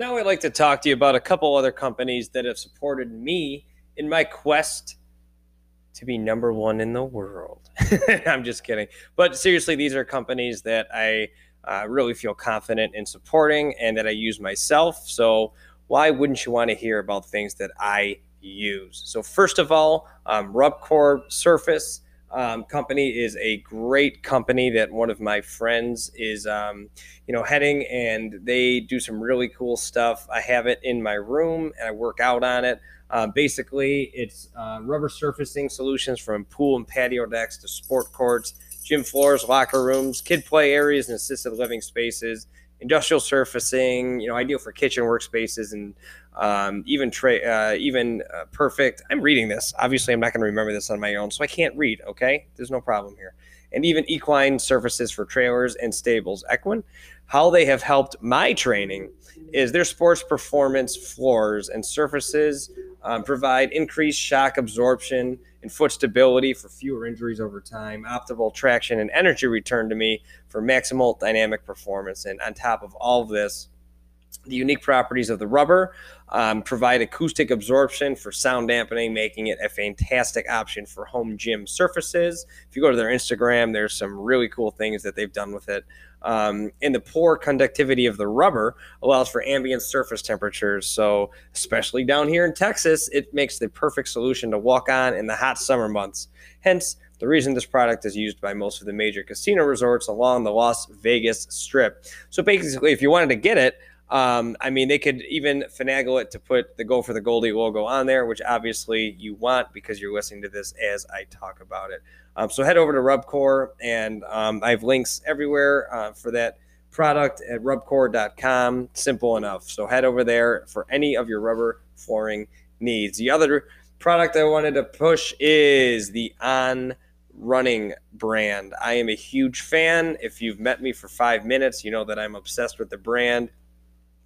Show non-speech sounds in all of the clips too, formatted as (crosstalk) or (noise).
Now, I'd like to talk to you about a couple other companies that have supported me in my quest to be number one in the world. (laughs) I'm just kidding. But seriously, these are companies that I uh, really feel confident in supporting and that I use myself. So, why wouldn't you want to hear about things that I use? So, first of all, um, Rubcore Surface um, company is a great company that one of my friends is, um, you know, heading, and they do some really cool stuff. I have it in my room, and I work out on it. Uh, basically, it's uh, rubber surfacing solutions from pool and patio decks to sport courts, gym floors, locker rooms, kid play areas, and assisted living spaces industrial surfacing, you know, ideal for kitchen workspaces and um, even uh, even uh, perfect. I'm reading this. Obviously, I'm not going to remember this on my own, so I can't read. Okay, there's no problem here. And even equine surfaces for trailers and stables. Equine, how they have helped my training is their sports performance floors and surfaces um, provide increased shock absorption and foot stability for fewer injuries over time, optimal traction and energy return to me for maximal dynamic performance. And on top of all of this, the unique properties of the rubber um, provide acoustic absorption for sound dampening, making it a fantastic option for home gym surfaces. If you go to their Instagram, there's some really cool things that they've done with it. Um, and the poor conductivity of the rubber allows for ambient surface temperatures. So, especially down here in Texas, it makes the perfect solution to walk on in the hot summer months. Hence, the reason this product is used by most of the major casino resorts along the Las Vegas Strip. So, basically, if you wanted to get it, um, I mean, they could even finagle it to put the Go for the Goldie logo on there, which obviously you want because you're listening to this as I talk about it. Um, so head over to Rubcore, and um, I have links everywhere uh, for that product at rubcore.com. Simple enough. So head over there for any of your rubber flooring needs. The other product I wanted to push is the On Running brand. I am a huge fan. If you've met me for five minutes, you know that I'm obsessed with the brand.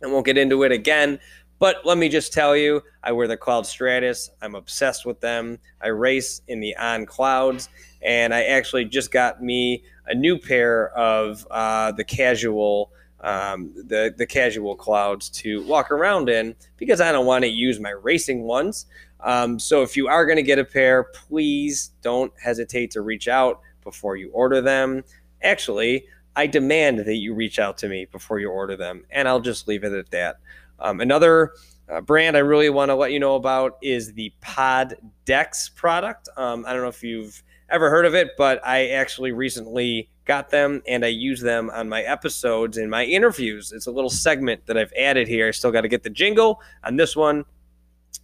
I won't get into it again, but let me just tell you, I wear the Cloud Stratus. I'm obsessed with them. I race in the On Clouds, and I actually just got me a new pair of uh, the casual. Um, the the casual clouds to walk around in because I don't want to use my racing ones. Um, so if you are going to get a pair, please don't hesitate to reach out before you order them. Actually, I demand that you reach out to me before you order them, and I'll just leave it at that. Um, another uh, brand I really want to let you know about is the Pod Dex product. Um, I don't know if you've ever heard of it, but I actually recently got them and I use them on my episodes and my interviews. It's a little segment that I've added here. I still got to get the jingle on this one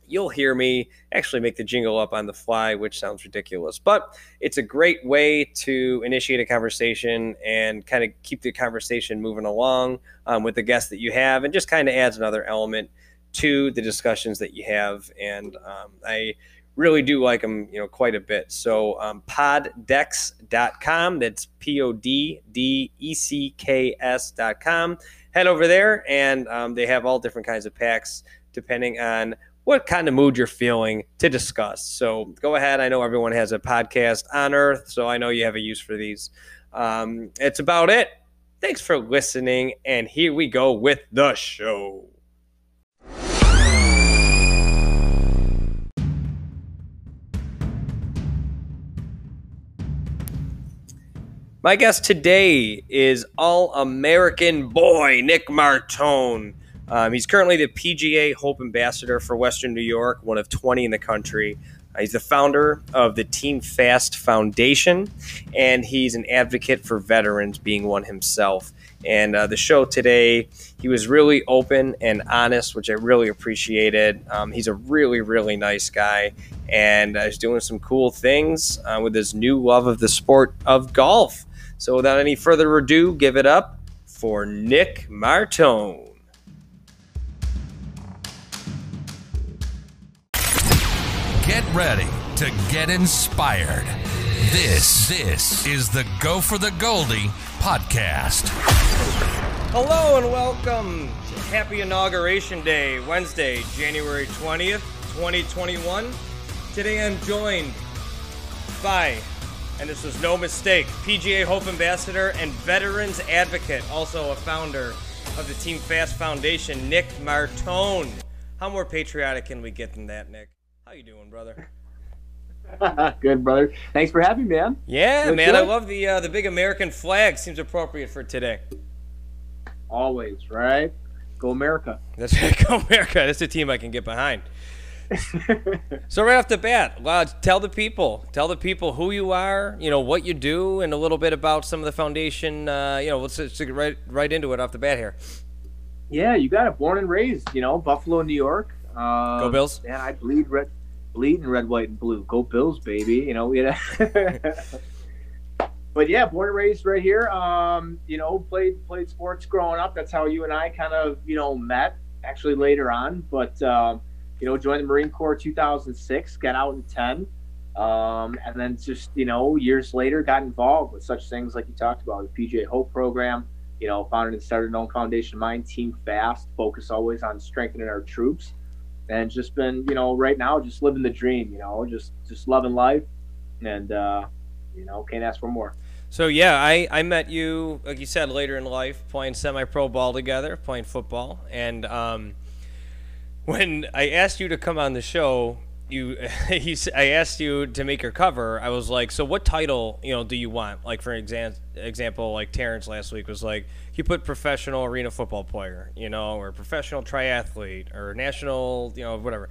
you'll hear me actually make the jingle up on the fly, which sounds ridiculous. But it's a great way to initiate a conversation and kind of keep the conversation moving along um, with the guests that you have, and just kind of adds another element to the discussions that you have. And um, I really do like them, you know, quite a bit. So um, poddecks.com, that's P-O-D-D-E-C-K-S.com. Head over there, and um, they have all different kinds of packs depending on what kind of mood you're feeling to discuss. So go ahead. I know everyone has a podcast on Earth, so I know you have a use for these. Um, it's about it. Thanks for listening, and here we go with the show. My guest today is All American boy Nick Martone. Um, he's currently the PGA Hope Ambassador for Western New York, one of 20 in the country. Uh, he's the founder of the Team Fast Foundation, and he's an advocate for veterans, being one himself. And uh, the show today, he was really open and honest, which I really appreciated. Um, he's a really, really nice guy, and uh, he's doing some cool things uh, with his new love of the sport of golf. So, without any further ado, give it up for Nick Martone. Get ready to get inspired. This, this is the Go for the Goldie podcast. Hello and welcome. Happy Inauguration Day, Wednesday, January 20th, 2021. Today I'm joined by, and this was no mistake, PGA Hope Ambassador and Veterans Advocate, also a founder, of the Team Fast Foundation, Nick Martone. How more patriotic can we get than that, Nick? How you doing, brother? (laughs) good, brother. Thanks for having me, man. Yeah, good man. I love the uh, the big American flag. Seems appropriate for today. Always, right? Go America. That's (laughs) right. Go America. That's a team I can get behind. (laughs) so right off the bat, well, tell the people, tell the people who you are, you know what you do, and a little bit about some of the foundation. Uh, you know, let's, let's get right right into it off the bat here. Yeah, you got it. Born and raised, you know, Buffalo, New York. Uh, Go Bills. Man, I bleed red, bleed in red, white, and blue. Go Bills, baby. You know, we. (laughs) but yeah, born and raised right here. Um, you know, played played sports growing up. That's how you and I kind of you know met. Actually, later on, but. Um, you know, joined the Marine Corps 2006, got out in 10. Um, and then just, you know, years later got involved with such things like you talked about, the PGA Hope program, you know, founded and started an own foundation mine, Team Fast, focus always on strengthening our troops. And just been, you know, right now just living the dream, you know, just just loving life and uh, you know, can't ask for more. So yeah, I, I met you, like you said, later in life, playing semi-pro ball together, playing football, and um, when I asked you to come on the show, you (laughs) he I asked you to make your cover. I was like, so what title you know do you want? Like for exam, example, like Terrence last week was like he put professional arena football player, you know, or professional triathlete or national, you know, whatever.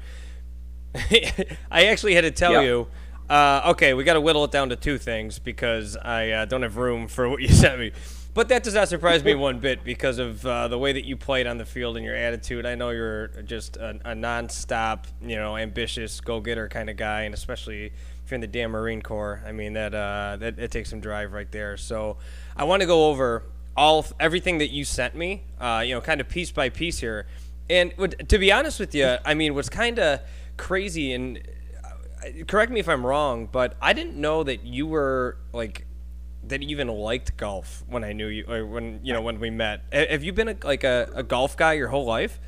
(laughs) I actually had to tell yeah. you. Uh, okay, we got to whittle it down to two things because I uh, don't have room for what you sent me. But that does not surprise me one bit because of uh, the way that you played on the field and your attitude. I know you're just a, a non-stop, you know, ambitious, go-getter kind of guy, and especially if you're in the damn Marine Corps. I mean, that uh, that takes some drive right there. So I want to go over all everything that you sent me, uh, you know, kind of piece by piece here. And to be honest with you, I mean, what's kind of crazy and uh, correct me if I'm wrong, but I didn't know that you were like that even liked golf when I knew you, or when you know when we met. Have you been a, like a, a golf guy your whole life?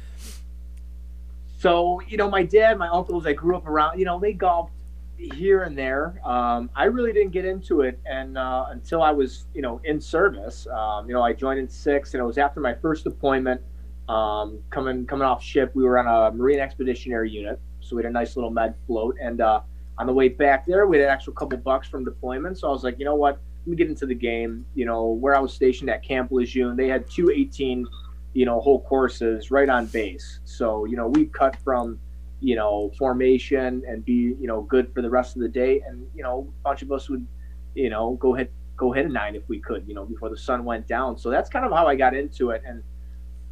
So you know, my dad, my uncles, I grew up around. You know, they golfed here and there. Um, I really didn't get into it, and uh, until I was you know in service. Um, you know, I joined in six, and it was after my first deployment. Um, coming coming off ship, we were on a Marine Expeditionary Unit, so we had a nice little med float, and uh, on the way back there, we had an extra couple bucks from deployment. So I was like, you know what? Me get into the game. You know, where I was stationed at Camp Lejeune, they had two 18, you know, hole courses right on base. So, you know, we cut from, you know, formation and be, you know, good for the rest of the day. And, you know, a bunch of us would, you know, go hit go hit a nine if we could, you know, before the sun went down. So that's kind of how I got into it. And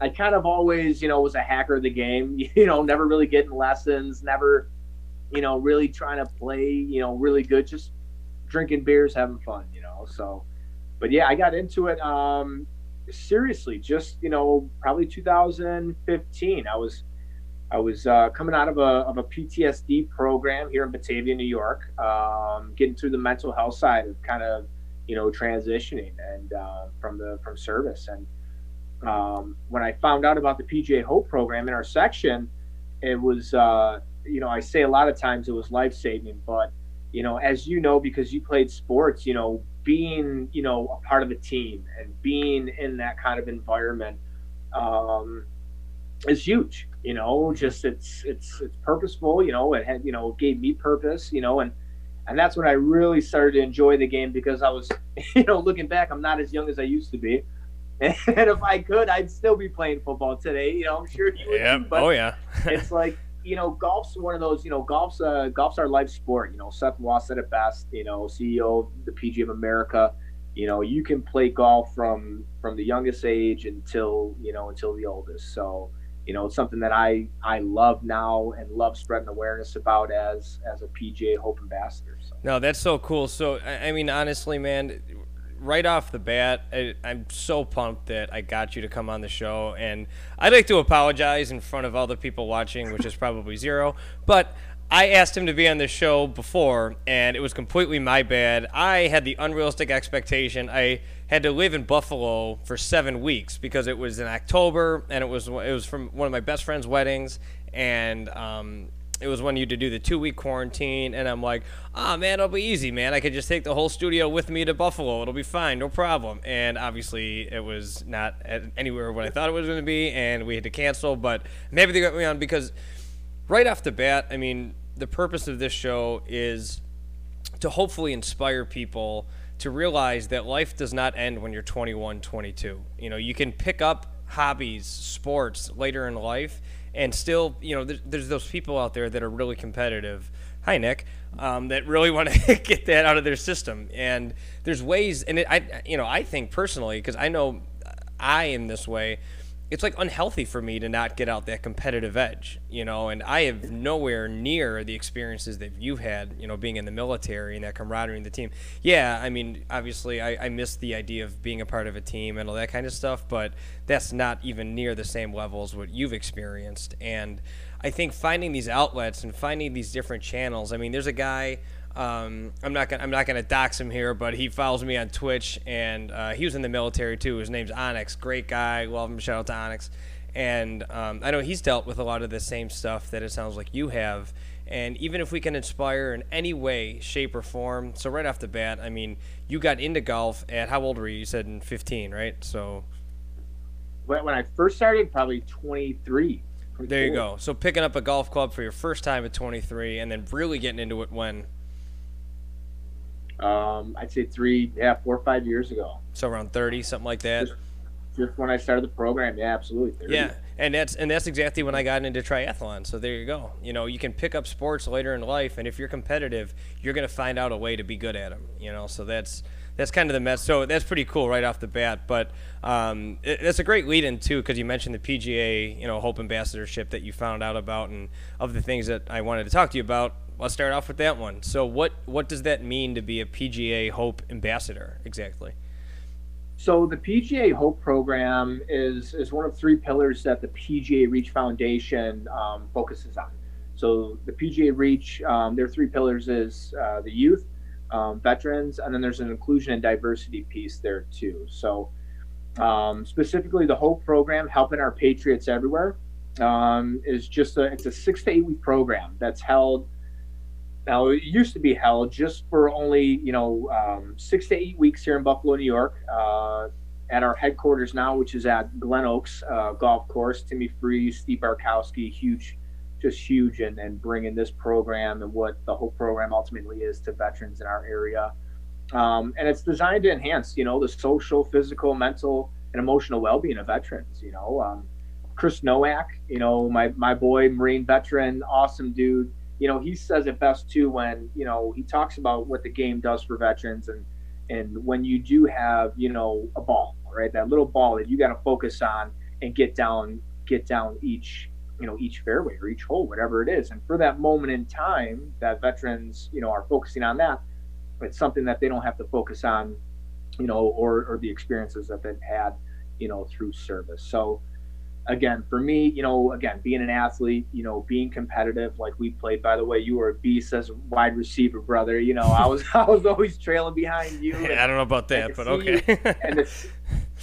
I kind of always, you know, was a hacker of the game, you know, never really getting lessons, never, you know, really trying to play, you know, really good, just drinking beers, having fun, you know. So, but yeah, I got into it um, seriously. Just you know, probably 2015. I was I was uh, coming out of a of a PTSD program here in Batavia, New York, um, getting through the mental health side of kind of you know transitioning and uh, from the from service. And um, when I found out about the PGA Hope program in our section, it was uh, you know I say a lot of times it was life saving, but you know as you know because you played sports, you know being you know a part of a team and being in that kind of environment um, is huge you know just it's it's it's purposeful you know it had you know gave me purpose you know and and that's when i really started to enjoy the game because i was (laughs) you know looking back i'm not as young as i used to be (laughs) and if i could i'd still be playing football today you know i'm sure you would yep. but oh yeah it's (laughs) like you know, golf's one of those, you know, golf's uh, golf's our life sport. You know, Seth Waugh said it best. You know, CEO of the PGA of America. You know, you can play golf from from the youngest age until you know until the oldest. So, you know, it's something that I I love now and love spreading awareness about as as a PGA Hope ambassador. So. No, that's so cool. So, I mean, honestly, man, right off the bat, I, am so pumped that I got you to come on the show. And I'd like to apologize in front of all the people watching, which is probably (laughs) zero. But I asked him to be on the show before, and it was completely my bad. I had the unrealistic expectation. I had to live in Buffalo for seven weeks because it was in October, and it was it was from one of my best friend's weddings, and um, it was when you to do the two week quarantine, and I'm like, ah, oh, man, it'll be easy, man. I could just take the whole studio with me to Buffalo. It'll be fine, no problem. And obviously, it was not anywhere what I thought it was going to be, and we had to cancel. But maybe they got me on because right off the bat, I mean, the purpose of this show is to hopefully inspire people to realize that life does not end when you're 21, 22. You know, you can pick up hobbies, sports later in life and still, you know, there's, there's those people out there that are really competitive. Hi, Nick. Um, that really (laughs) want to get that out of their system, and there's ways, and it, I, you know, I think personally, because I know I am this way it's like unhealthy for me to not get out that competitive edge, you know, and I have nowhere near the experiences that you've had, you know, being in the military and that camaraderie in the team. Yeah, I mean, obviously I, I miss the idea of being a part of a team and all that kind of stuff, but that's not even near the same level as what you've experienced. And I think finding these outlets and finding these different channels, I mean, there's a guy um, I'm not gonna I'm not gonna dox him here, but he follows me on Twitch, and uh, he was in the military too. His name's Onyx, great guy. Love him. Shout out to Onyx. And um, I know he's dealt with a lot of the same stuff that it sounds like you have. And even if we can inspire in any way, shape, or form, so right off the bat, I mean, you got into golf at how old were you? You said in 15, right? So when I first started, probably 23. There you go. So picking up a golf club for your first time at 23, and then really getting into it when um, I'd say three, yeah, four or five years ago. So around thirty, something like that. Just, just when I started the program, yeah, absolutely. 30. Yeah, and that's and that's exactly when I got into triathlon. So there you go. You know, you can pick up sports later in life, and if you're competitive, you're gonna find out a way to be good at them. You know, so that's that's kind of the mess. So that's pretty cool right off the bat. But um, it, a great lead in too because you mentioned the PGA, you know, Hope Ambassadorship that you found out about, and of the things that I wanted to talk to you about let's start off with that one. So, what what does that mean to be a PGA Hope ambassador exactly? So, the PGA Hope program is is one of three pillars that the PGA Reach Foundation um, focuses on. So, the PGA Reach, um, their three pillars is uh, the youth, um, veterans, and then there's an inclusion and diversity piece there too. So, um, specifically, the Hope program, helping our patriots everywhere, um, is just a it's a six to eight week program that's held now, it used to be held just for only, you know, um, six to eight weeks here in Buffalo, New York, uh, at our headquarters now, which is at Glen Oaks uh, Golf Course. Timmy Free, Steve Barkowski, huge, just huge, and, and bringing this program and what the whole program ultimately is to veterans in our area. Um, and it's designed to enhance, you know, the social, physical, mental, and emotional well-being of veterans. You know, um, Chris Nowak, you know, my my boy, Marine veteran, awesome dude you know, he says it best too when, you know, he talks about what the game does for veterans and and when you do have, you know, a ball, right? That little ball that you got to focus on and get down get down each, you know, each fairway or each hole, whatever it is. And for that moment in time that veterans, you know, are focusing on that, it's something that they don't have to focus on, you know, or or the experiences that they've had, you know, through service. So again, for me, you know, again, being an athlete, you know, being competitive, like we played. By the way, you were a beast as a wide receiver, brother. You know, I was (laughs) I was always trailing behind you. And, I don't know about that, but okay. and (laughs) to,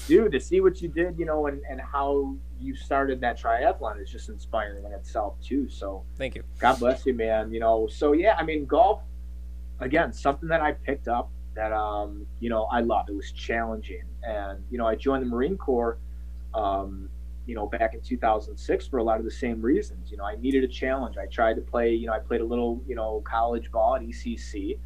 dude, to see what you did, you know, and and how you started that triathlon is just inspiring in itself too. So thank you. God bless you, man. You know, so yeah, I mean, golf, again, something that I picked up that um, you know, I love. It was challenging, and you know, I joined the Marine Corps. Um, you know, back in 2006 for a lot of the same reasons. You know, I needed a challenge. I tried to play, you know, I played a little, you know, college ball at ECC.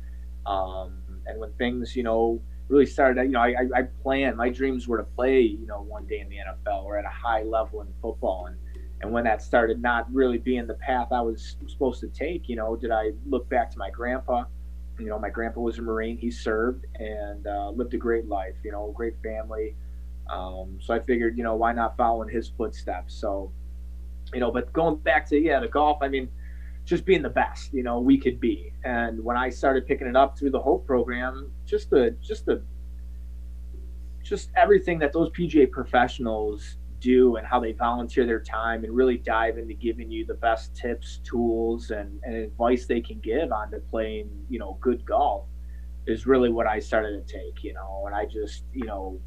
Um, and when things, you know, really started, you know, I, I, planned, my dreams were to play, you know, one day in the NFL or at a high level in football. And, and when that started not really being the path I was supposed to take, you know, did I look back to my grandpa? You know, my grandpa was a Marine. He served and uh, lived a great life, you know, great family. Um, so I figured, you know, why not follow in his footsteps? So, you know, but going back to yeah, the golf. I mean, just being the best, you know, we could be. And when I started picking it up through the Hope program, just the just the just everything that those PGA professionals do and how they volunteer their time and really dive into giving you the best tips, tools, and, and advice they can give on to playing, you know, good golf is really what I started to take, you know, and I just, you know,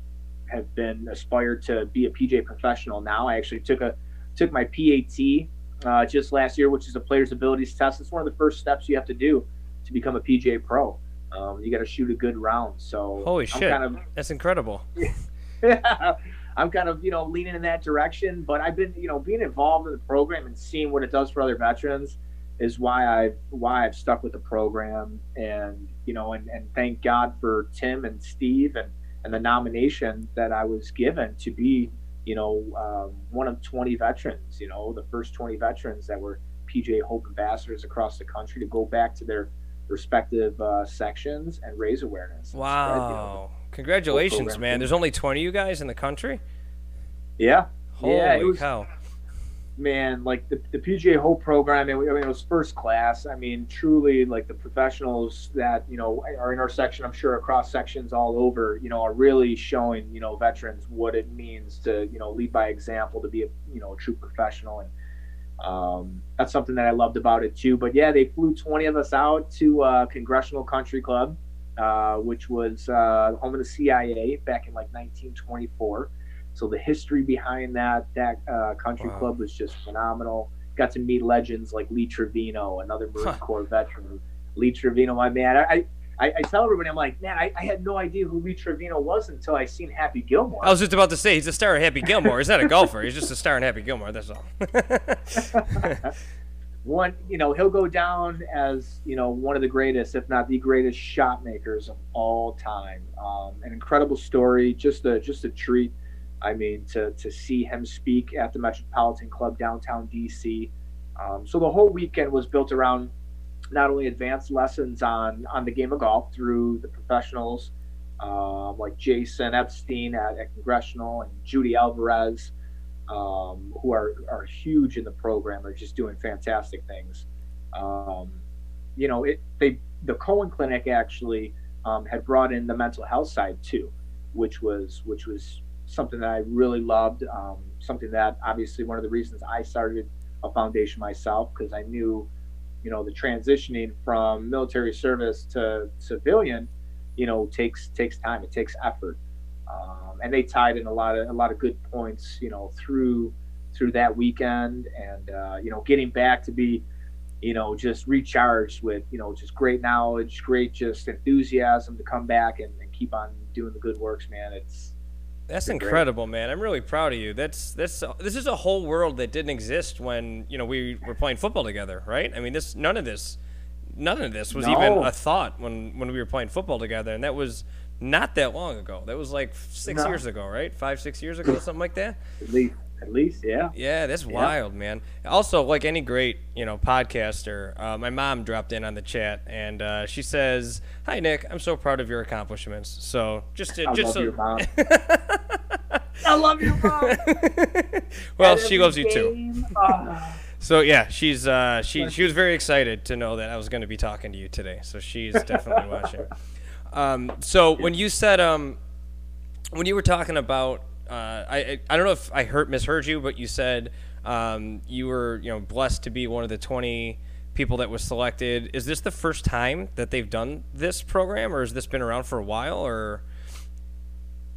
have been aspired to be a PGA professional now. I actually took a took my PAT uh, just last year, which is a player's abilities test. It's one of the first steps you have to do to become a PGA pro. Um, you got to shoot a good round. So holy I'm shit, kind of, that's incredible. yeah, (laughs) I'm kind of you know leaning in that direction. But I've been you know being involved in the program and seeing what it does for other veterans is why I've why I've stuck with the program. And you know and, and thank God for Tim and Steve and and the nomination that I was given to be you know um, one of 20 veterans. You know the first 20 veterans that were PGA Hope ambassadors across the country to go back to their respective uh, sections and raise awareness. Wow. Spread, you know, Congratulations, man. There's only 20 of you guys in the country? Yeah. Holy yeah, was, cow. Man, like the, the PGA Hope program, I mean, it was first class. I mean, truly, like the professionals that, you know, are in our section, I'm sure across sections all over, you know, are really showing, you know, veterans what it means to, you know, lead by example, to be a, you know, a true professional. And, um, that's something that I loved about it too. But yeah, they flew 20 of us out to uh, Congressional Country Club, uh, which was uh, home of the CIA back in like 1924. So the history behind that that uh, country wow. club was just phenomenal. Got to meet legends like Lee Trevino, another Marine Corps veteran. Lee Trevino, my man. I, I, I, tell everybody, I'm like, man, I, I, had no idea who Lee Trevino was until I seen Happy Gilmore. I was just about to say he's a star in Happy Gilmore. He's not a golfer. He's just a star in Happy Gilmore. That's all. (laughs) one, you know, he'll go down as you know one of the greatest, if not the greatest, shot makers of all time. Um, an incredible story, just a just a treat. I mean, to to see him speak at the Metropolitan Club downtown DC. Um, so the whole weekend was built around not only advanced lessons on on the game of golf through the professionals um, like Jason Epstein at, at, Congressional and Judy Alvarez, um, who are are huge in the program, are just doing fantastic things. Um, you know, it they the Cohen Clinic actually um, had brought in the mental health side too, which was which was something that I really loved. Um, something that obviously one of the reasons I started a foundation myself because I knew you know the transitioning from military service to civilian you know takes takes time it takes effort um, and they tied in a lot of a lot of good points you know through through that weekend and uh, you know getting back to be you know just recharged with you know just great knowledge great just enthusiasm to come back and, and keep on doing the good works man it's that's incredible, man. I'm really proud of you. That's that's this is a whole world that didn't exist when you know we were playing football together, right? I mean, this none of this, none of this was no. even a thought when when we were playing football together, and that was not that long ago. That was like six no. years ago, right? Five, six years ago, something like that. At least. At least, yeah. Yeah, that's yeah. wild, man. Also, like any great, you know, podcaster, uh, my mom dropped in on the chat and uh, she says, "Hi, Nick. I'm so proud of your accomplishments." So just, to, I just love so. mom. (laughs) I love you, mom. (laughs) well, she loves you too. Uh, (laughs) so yeah, she's uh, she she was very excited to know that I was going to be talking to you today. So she's definitely watching. Um, so when you said um, when you were talking about uh, I I don't know if I heard misheard you, but you said um, you were you know blessed to be one of the 20 people that was selected. Is this the first time that they've done this program, or has this been around for a while? Or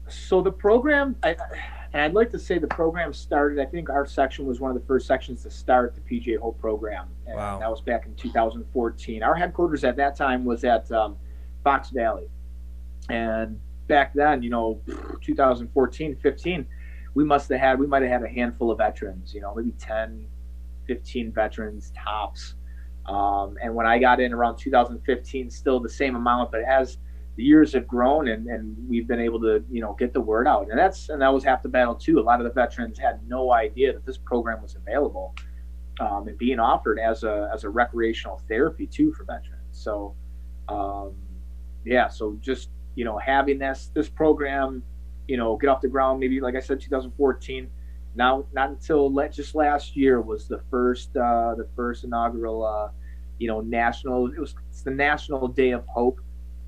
so the program, I, and I'd like to say the program started. I think our section was one of the first sections to start the PGA Hope program, and wow. that was back in 2014. Our headquarters at that time was at um, Fox Valley, and back then, you know, 2014, 15, we must have had, we might have had a handful of veterans, you know, maybe 10, 15 veterans tops. Um, and when I got in around 2015, still the same amount, but as the years have grown and, and we've been able to, you know, get the word out. And that's, and that was half the battle too. A lot of the veterans had no idea that this program was available um, and being offered as a, as a recreational therapy too for veterans. So, um, yeah, so just you know, having this this program, you know, get off the ground. Maybe like I said, 2014. Now, not until let, just last year was the first uh, the first inaugural, uh, you know, national. It was it's the National Day of Hope,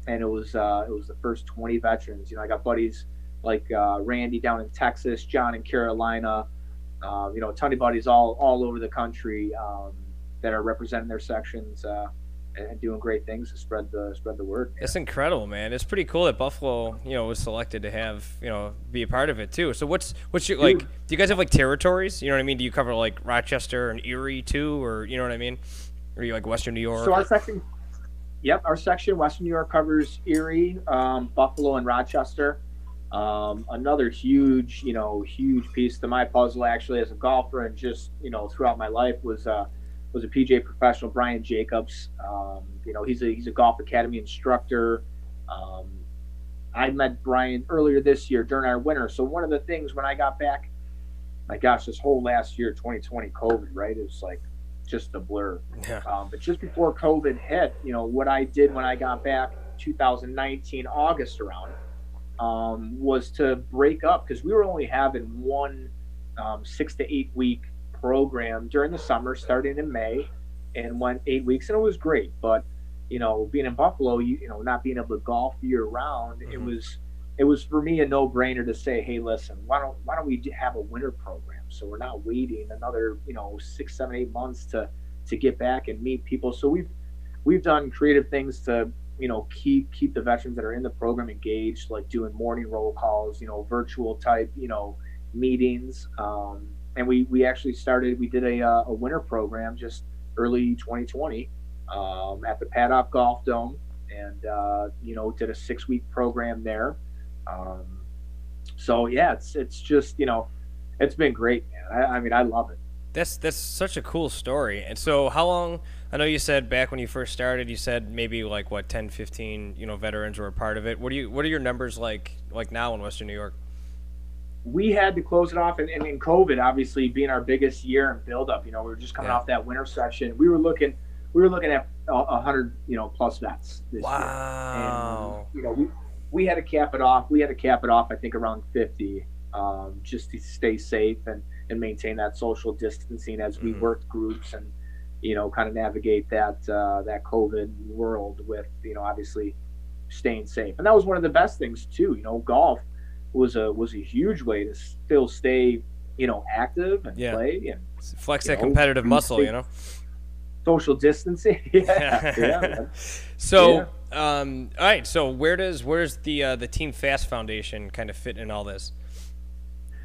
and it was uh, it was the first 20 veterans. You know, I got buddies like uh, Randy down in Texas, John in Carolina. Um, you know, a ton of buddies all all over the country um, that are representing their sections. Uh, and doing great things to spread the spread the word. It's incredible, man. It's pretty cool that Buffalo, you know, was selected to have, you know, be a part of it too. So what's what's your like? Do you guys have like territories? You know what I mean? Do you cover like Rochester and Erie too, or you know what I mean? Or you like Western New York? So our section, yep, our section Western New York covers Erie, um, Buffalo, and Rochester. Um, another huge, you know, huge piece to my puzzle actually as a golfer and just you know throughout my life was. Uh, was a PGA professional, Brian Jacobs. Um, you know, he's a he's a golf academy instructor. Um, I met Brian earlier this year during our winter. So one of the things when I got back, my gosh, this whole last year, 2020, COVID, right? It was like just a blur. Yeah. Um, but just before COVID hit, you know, what I did when I got back 2019 August around um, was to break up because we were only having one um, six to eight week program during the summer, starting in May, and went eight weeks, and it was great. But you know, being in Buffalo, you, you know, not being able to golf year round, mm-hmm. it was it was for me a no brainer to say, hey, listen, why don't why don't we have a winter program so we're not waiting another you know six, seven, eight months to to get back and meet people. So we've we've done creative things to you know keep keep the veterans that are in the program engaged, like doing morning roll calls, you know, virtual type, you know, meetings. Um, and we we actually started. We did a uh, a winter program just early 2020 um, at the Paddock Golf Dome, and uh, you know did a six week program there. Um, so yeah, it's it's just you know it's been great, man. I, I mean I love it. That's that's such a cool story. And so how long I know you said back when you first started you said maybe like what 10 15 you know veterans were a part of it. What do you what are your numbers like like now in Western New York? We had to close it off, and, and in COVID, obviously being our biggest year in buildup, you know, we were just coming yeah. off that winter session. We were looking, we were looking at a hundred, you know, plus vets this wow. year. And, you know, we we had to cap it off. We had to cap it off, I think, around fifty, um, just to stay safe and and maintain that social distancing as we mm-hmm. worked groups and you know kind of navigate that uh, that COVID world with you know obviously staying safe. And that was one of the best things too. You know, golf was a was a huge way to still stay you know active and yeah. play and flex that know, competitive muscle you know? social distancing. (laughs) Yeah, (laughs) yeah. So yeah. um all right so where does where's the uh, the team fast foundation kind of fit in all this?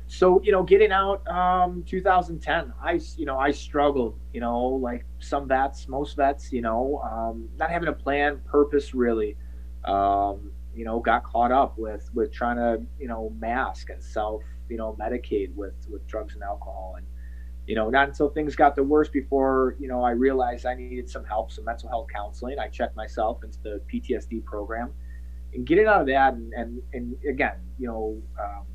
So you know getting out um 2010 i you know i struggled you know like some vets most vets you know um not having a plan purpose really. Um you know, got caught up with with trying to, you know, mask and self, you know, medicate with with drugs and alcohol. And, you know, not until things got the worst before, you know, I realized I needed some help, some mental health counseling. I checked myself into the PTSD program and getting out of that and and, and again, you know, um,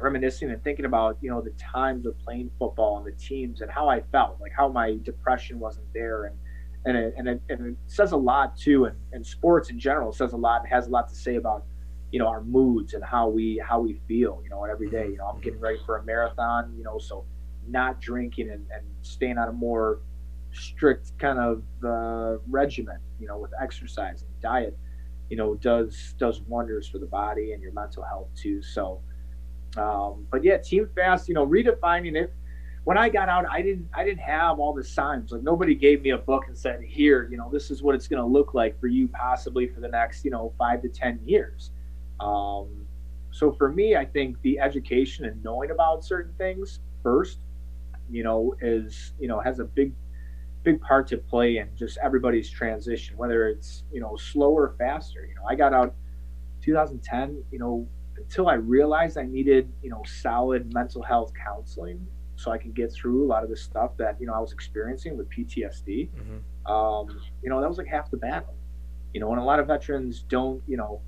reminiscing and thinking about, you know, the times of playing football and the teams and how I felt, like how my depression wasn't there and and it, and it, and it says a lot too. And, and sports in general says a lot. It has a lot to say about you know our moods and how we how we feel. You know, and every day. You know, I'm getting ready for a marathon. You know, so not drinking and, and staying on a more strict kind of uh, regimen. You know, with exercise and diet. You know, does does wonders for the body and your mental health too. So, um, but yeah, Team Fast. You know, redefining it when I got out, I didn't I didn't have all the signs. Like nobody gave me a book and said, "Here, you know, this is what it's going to look like for you, possibly for the next, you know, five to ten years." Um, so for me, I think the education and knowing about certain things first, you know, is you know has a big big part to play in just everybody's transition, whether it's you know slower or faster. You know, I got out 2010. You know, until I realized I needed you know solid mental health counseling so I can get through a lot of the stuff that you know I was experiencing with PTSD. Mm-hmm. Um, you know, that was like half the battle. You know, and a lot of veterans don't, you know,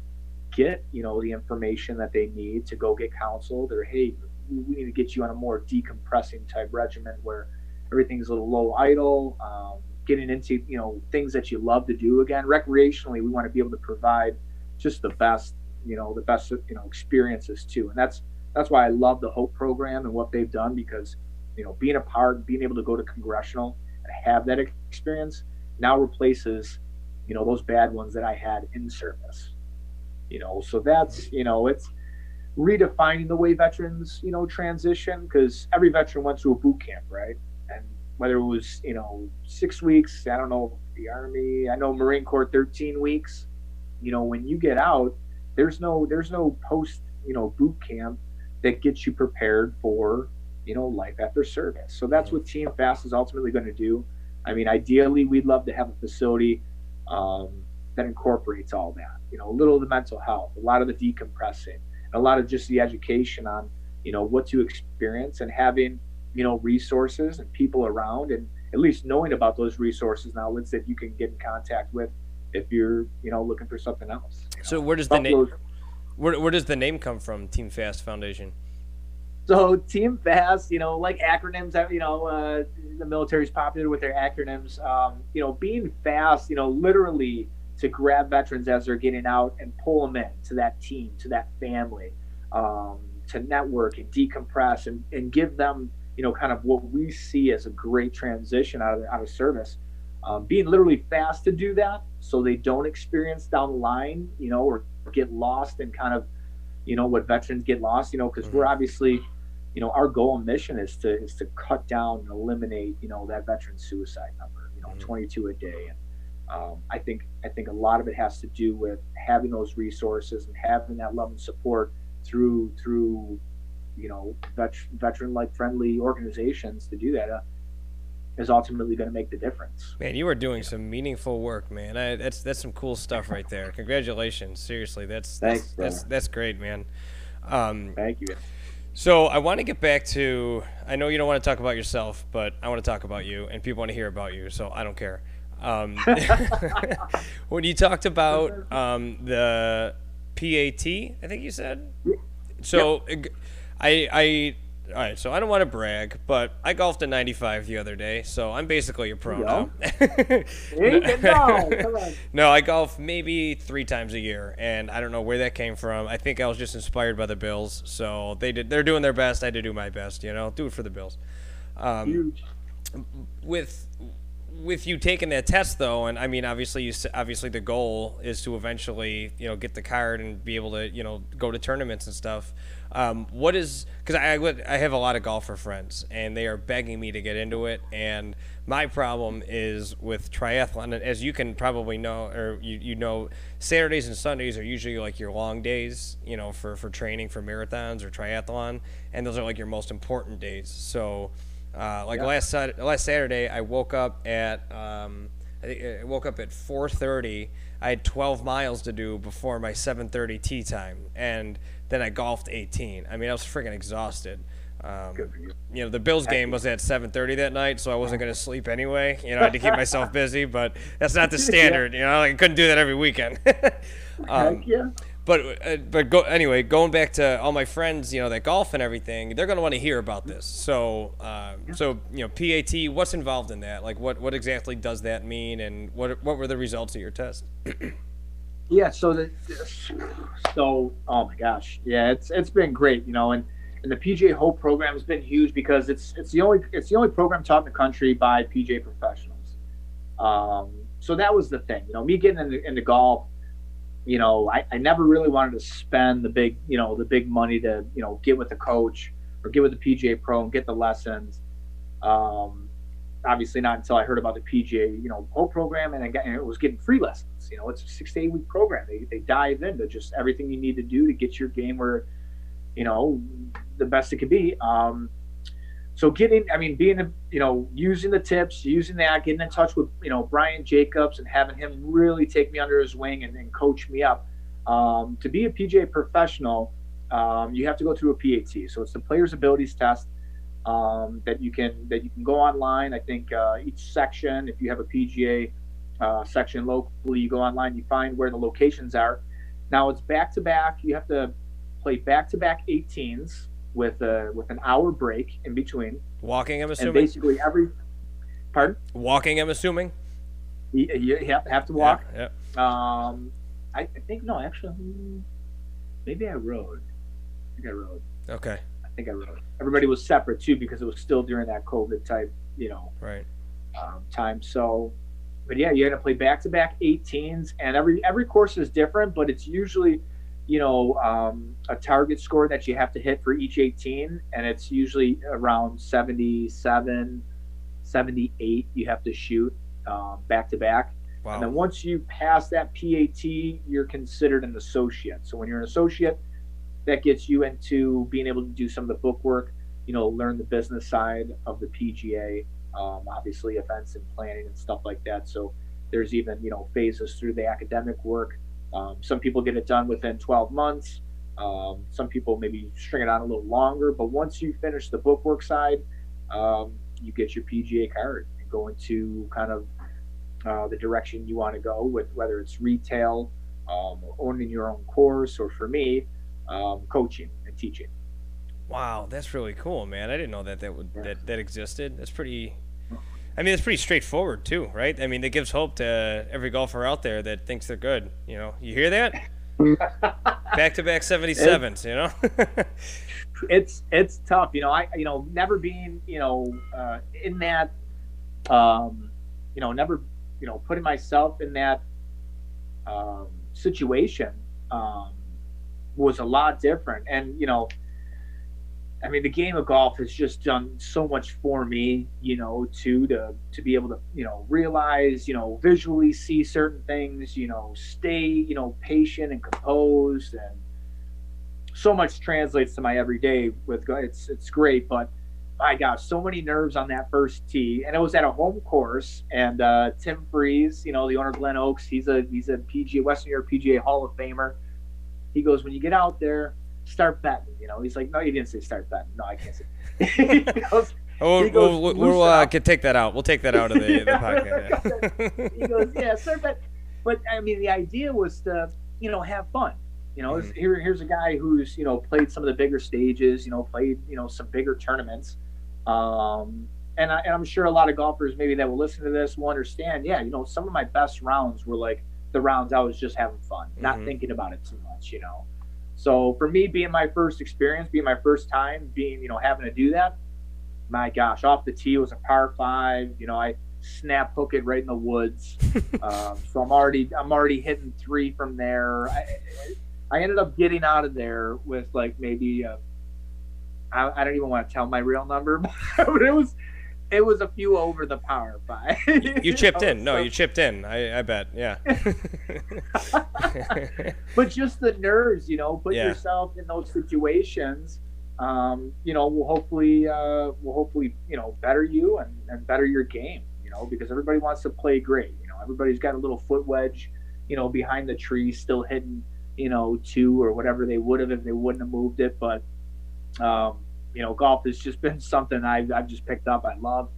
get you know the information that they need to go get counseled, or hey, we need to get you on a more decompressing type regimen where everything's a little low idle. Um, getting into you know things that you love to do again recreationally we want to be able to provide just the best you know the best you know experiences too and that's that's why I love the Hope program and what they've done because you know being a part, being able to go to congressional and have that experience now replaces you know those bad ones that I had in service. You know, so that's you know it's redefining the way veterans you know transition because every veteran went through a boot camp, right? And whether it was you know six weeks. I don't know the Army. I know Marine Corps 13 weeks. You know, when you get out, there's no there's no post you know boot camp that gets you prepared for you know life after service. So that's what Team Fast is ultimately going to do. I mean, ideally, we'd love to have a facility um, that incorporates all that. You know, a little of the mental health, a lot of the decompressing, and a lot of just the education on you know what to experience and having you know resources and people around and at least knowing about those resources and outlets that you can get in contact with if you're you know looking for something else. You know? So where does the name where, where does the name come from? Team Fast Foundation. So Team Fast, you know, like acronyms, you know, uh, the military is popular with their acronyms. Um, you know, being fast, you know, literally to grab veterans as they're getting out and pull them in to that team, to that family, um, to network and decompress and, and give them, you know, kind of what we see as a great transition out of, out of service. Um, being literally fast to do that so they don't experience down the line, you know, or get lost and kind of, you know, what veterans get lost, you know, because mm-hmm. we're obviously, you know, our goal and mission is to is to cut down and eliminate, you know, that veteran suicide number, you know, mm-hmm. 22 a day. And um, I think I think a lot of it has to do with having those resources and having that love and support through through, you know, vet, veteran like friendly organizations to do that. Uh, is ultimately going to make the difference. Man, you are doing some meaningful work, man. I, that's that's some cool stuff right there. Congratulations, seriously. That's that's Thanks, that's, that's, great, man. Um, Thank you. So I want to get back to. I know you don't want to talk about yourself, but I want to talk about you, and people want to hear about you. So I don't care. Um, (laughs) when you talked about um, the PAT, I think you said. So, yep. I I all right, so I don't want to brag, but I golfed a 95 the other day, so I'm basically a pro now. (laughs) no, I golf maybe three times a year, and I don't know where that came from. I think I was just inspired by the Bills, so they did. They're doing their best. I had to do my best. You know, do it for the Bills. Um, Huge. With with you taking that test though, and I mean, obviously, you obviously the goal is to eventually, you know, get the card and be able to, you know, go to tournaments and stuff. Um, what is because I I have a lot of golfer friends and they are begging me to get into it, and my problem is with triathlon. As you can probably know, or you, you know, Saturdays and Sundays are usually like your long days, you know, for for training for marathons or triathlon, and those are like your most important days. So uh, like yeah. last last Saturday, I woke up at um, I woke up at 4:30. I had 12 miles to do before my 7:30 tee time, and then I golfed 18. I mean, I was freaking exhausted. Um, you. you. know, the Bills game was at 7:30 that night, so I wasn't going to sleep anyway. You know, I had to keep (laughs) myself busy, but that's not the (laughs) standard. You know, I couldn't do that every weekend. (laughs) um, yeah but uh, but go anyway. Going back to all my friends, you know, that golf and everything, they're gonna want to hear about this. So uh, so you know, PAT, what's involved in that? Like, what what exactly does that mean, and what what were the results of your test? (clears throat) yeah. So the so oh my gosh, yeah, it's it's been great, you know, and and the PGA Hope program has been huge because it's it's the only it's the only program taught in the country by PGA professionals. Um, so that was the thing, you know, me getting into, into golf you know, I, I never really wanted to spend the big, you know, the big money to, you know, get with a coach or get with the PGA Pro and get the lessons. Um, obviously not until I heard about the PGA, you know, Hope program and, it was getting free lessons. You know, it's a six to eight week program. They, they dive into just everything you need to do to get your game where, you know, the best it could be. Um, so getting, I mean, being, a, you know, using the tips, using that, getting in touch with, you know, Brian Jacobs and having him really take me under his wing and, and coach me up. Um, to be a PGA professional, um, you have to go through a PAT. So it's the player's abilities test um, that you can that you can go online. I think uh, each section, if you have a PGA uh, section locally, you go online, you find where the locations are. Now it's back to back. You have to play back to back 18s with a with an hour break in between. Walking, I'm assuming. And basically every. Pardon. Walking, I'm assuming. You, you have, have to walk. Yeah. yeah. Um, I, I, think no, actually, maybe I rode. I think I rode. Okay. I think I. Everybody was separate too because it was still during that COVID type, you know, right um, time. So, but yeah, you had to play back to back 18s, and every every course is different, but it's usually you know, um, a target score that you have to hit for each 18, and it's usually around 77, 78 you have to shoot um, back to back. Wow. And then once you pass that PAT, you're considered an associate. So when you're an associate, that gets you into being able to do some of the book work, you know, learn the business side of the PGA, um, obviously events and planning and stuff like that. So there's even, you know, phases through the academic work. Um, some people get it done within 12 months. Um, some people maybe string it on a little longer, but once you finish the bookwork side, um, you get your PGA card and go into kind of uh, the direction you want to go with whether it's retail um, or owning your own course, or for me, um, coaching and teaching. Wow, that's really cool, man. I didn't know that that would that, that existed. That's pretty. I mean, it's pretty straightforward too, right? I mean, it gives hope to every golfer out there that thinks they're good. You know, you hear that? back to back 77s, you know? (laughs) it's it's tough, you know. I you know never being you know uh, in that, um, you know, never you know putting myself in that um, situation um, was a lot different, and you know I mean, the game of golf has just done so much for me, you know, to to to be able to, you know, realize, you know, visually see certain things, you know, stay, you know, patient and composed, and so much translates to my everyday with it's it's great, but my gosh, so many nerves on that first tee, and it was at a home course, and uh, Tim Freeze, you know, the owner of Glen Oaks, he's a he's a PGA Western New York PGA Hall of Famer. He goes, when you get out there start betting. You know, he's like, no, you didn't say start betting. No, I can't say. (laughs) goes, oh, we'll, we'll, we'll uh, take that out. We'll take that out of the, (laughs) the podcast. Yeah. (laughs) he goes, yeah, start betting. But I mean, the idea was to, you know, have fun. You know, mm-hmm. here, here's a guy who's, you know, played some of the bigger stages. You know, played, you know, some bigger tournaments. Um, and, I, and I'm sure a lot of golfers maybe that will listen to this will understand. Yeah, you know, some of my best rounds were like the rounds I was just having fun, mm-hmm. not thinking about it too much. You know. So for me, being my first experience, being my first time, being you know having to do that, my gosh, off the tee was a par five. You know, I snap hook it right in the woods. (laughs) um, so I'm already I'm already hitting three from there. I, I ended up getting out of there with like maybe I don't even want to tell my real number, (laughs) but it was it was a few over the par five. you chipped in. (laughs) No, you chipped in. I, I bet. Yeah. (laughs) but just the nerves, you know, put yeah. yourself in those situations. Um, you know, will hopefully uh, will hopefully you know better you and, and better your game. You know, because everybody wants to play great. You know, everybody's got a little foot wedge, you know, behind the tree, still hitting, you know, two or whatever they would have if they wouldn't have moved it. But um, you know, golf has just been (laughs) something I've, I've just picked up. I love.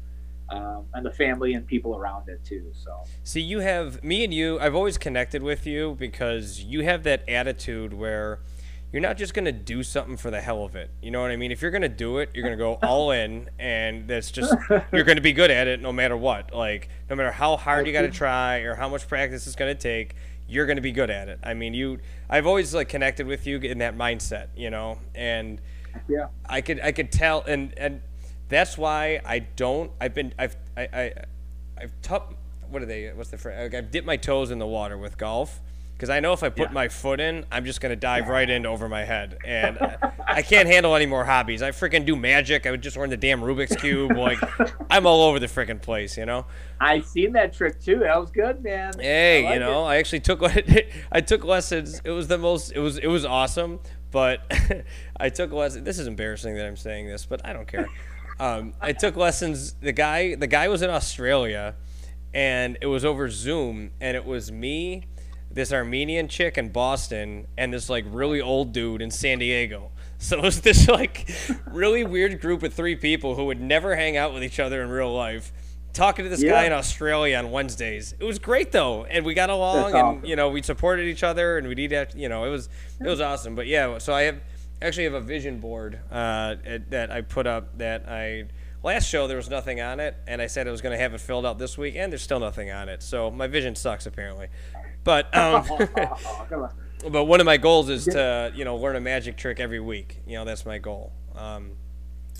Um, and the family and people around it too. So see, you have me and you. I've always connected with you because you have that attitude where you're not just gonna do something for the hell of it. You know what I mean? If you're gonna do it, you're gonna go (laughs) all in, and that's just (laughs) you're gonna be good at it no matter what. Like no matter how hard you got to try or how much practice it's gonna take, you're gonna be good at it. I mean, you. I've always like connected with you in that mindset. You know, and yeah. I could I could tell, and and that's why I don't. I've been I've I, I I've tucked. What are they? What's the phrase? I've dipped my toes in the water with golf because I know if I put yeah. my foot in, I'm just gonna dive right in over my head, and I, can't handle any more hobbies. I freaking do magic. I would just learn the damn Rubik's cube. Like (laughs) I'm all over the freaking place, you know. I seen that trick too. That was good, man. Hey, you know, it. I actually took (laughs) I took lessons. It was the most. It was it was awesome. But (laughs) I took lessons. This is embarrassing that I'm saying this, but I don't care. Um, I took lessons. The guy, the guy was in Australia, and it was over Zoom, and it was me, this Armenian chick in Boston, and this like really old dude in San Diego. (laughs) So it was this like really weird group of three people who would never hang out with each other in real life talking to this yeah. guy in Australia on Wednesdays. It was great though, and we got along, That's and you know we supported each other, and we did eat. At, you know, it was it was awesome. But yeah, so I have actually have a vision board uh, that I put up that I last show there was nothing on it, and I said I was going to have it filled out this week, and there's still nothing on it. So my vision sucks apparently. But (laughs) um, (laughs) but one of my goals is to you know learn a magic trick every week. You know that's my goal. Um,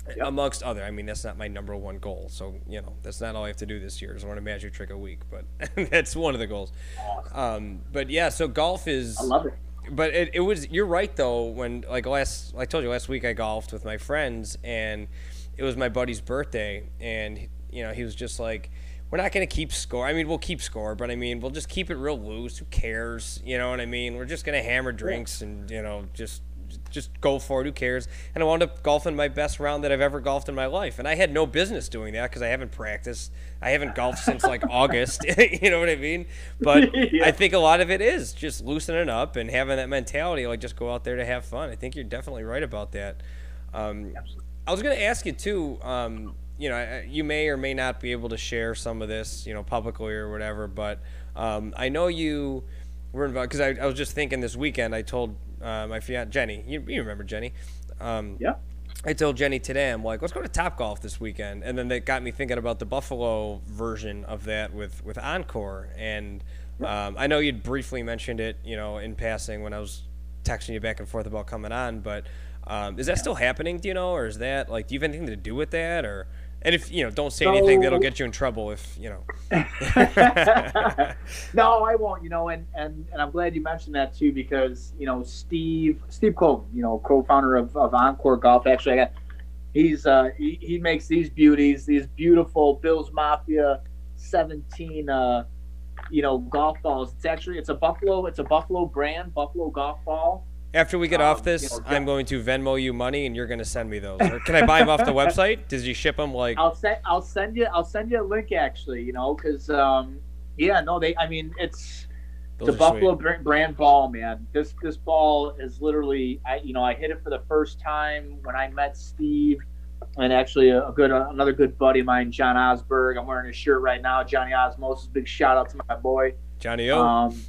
Yep. amongst other. I mean, that's not my number one goal. So you know, that's not all I have to do this year is learn a magic trick a week. But (laughs) that's one of the goals. Um, but yeah, so golf is. I love it. But it, it was you're right though when like last I told you last week I golfed with my friends and it was my buddy's birthday and you know, he was just like, we're not going to keep score. I mean, we'll keep score, but I mean, we'll just keep it real loose. Who cares? You know what I mean? We're just going to hammer drinks and, you know, just just go for it. Who cares? And I wound up golfing my best round that I've ever golfed in my life. And I had no business doing that because I haven't practiced. I haven't golfed since like (laughs) August. (laughs) you know what I mean? But (laughs) yeah. I think a lot of it is just loosening up and having that mentality, like just go out there to have fun. I think you're definitely right about that. Um, I was going to ask you too. Um, you know, you may or may not be able to share some of this, you know, publicly or whatever. But um, I know you were involved because I, I, was just thinking this weekend. I told uh, my fiance Jenny. You, you remember Jenny? Um, yeah. I told Jenny today, I'm like, let's go to Top Golf this weekend, and then that got me thinking about the Buffalo version of that with with Encore. And um, I know you'd briefly mentioned it, you know, in passing when I was texting you back and forth about coming on. But um, is that still happening? Do you know, or is that like, do you have anything to do with that, or? And if you know, don't say so, anything that'll get you in trouble. If you know. (laughs) no, I won't. You know, and and and I'm glad you mentioned that too because you know Steve Steve Cole, you know, co-founder of, of Encore Golf. Actually, I got he's uh he, he makes these beauties, these beautiful Bills Mafia 17 uh you know golf balls. It's actually it's a Buffalo it's a Buffalo brand Buffalo golf ball after we get um, off this, you know, I'm going to Venmo you money, and you're going to send me those. Or can I buy them off the (laughs) website? Does he ship them like? I'll send. I'll send you. I'll send you a link actually. You know, because um, yeah, no, they. I mean, it's those the Buffalo sweet. brand ball, man. This this ball is literally. I you know I hit it for the first time when I met Steve, and actually a, good another good buddy of mine, John Osberg. I'm wearing his shirt right now. Johnny Osmosis. Big shout out to my boy. Johnny O. Um,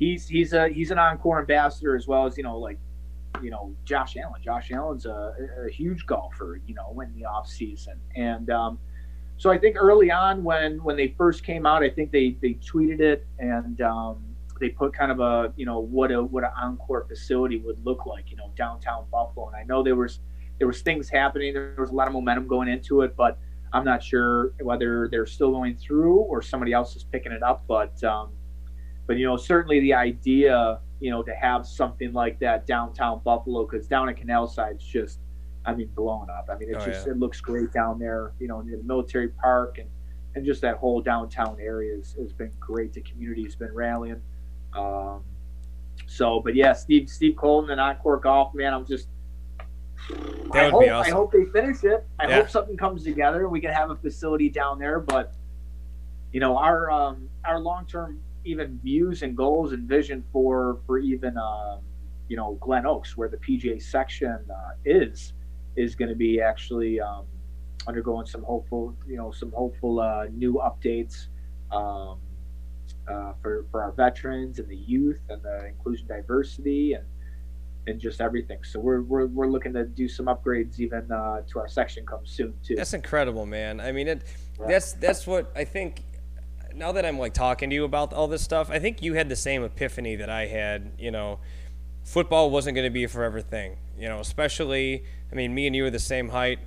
he's he's a he's an encore ambassador as well as you know like you know Josh Allen. Josh Allen's a, a huge golfer, you know, in the off season, and um, so I think early on when when they first came out, I think they they tweeted it and um, they put kind of a you know what a what an encore facility would look like, you know, downtown Buffalo. And I know there was there was things happening, there was a lot of momentum going into it, but I'm not sure whether they're still going through or somebody else is picking it up, but um, but you know, certainly the idea, you know, to have something like that downtown Buffalo, because down at Canal Side, it's just, I mean, blown up. I mean, it's oh, just yeah. it looks great down there, you know, near the military park and and just that whole downtown area has, has been great. The community's been rallying. Um, so, but yeah, Steve Steve Colton and Encore Golf, man, I'm just. That I hope, awesome. I hope they finish it. I yeah. hope something comes together. and We can have a facility down there, but you know, our um, our long term even views and goals and vision for for even um, you know Glen Oaks, where the PGA section uh, is, is going to be actually um, undergoing some hopeful you know some hopeful uh, new updates um, uh, for for our veterans and the youth and the inclusion diversity and and just everything. So we're, we're, we're looking to do some upgrades even uh, to our section come soon too. That's incredible, man. I mean, it, yeah. that's that's what I think now that I'm like talking to you about all this stuff, I think you had the same epiphany that I had. You know, football wasn't going to be a forever thing. You know, especially, I mean, me and you are the same height.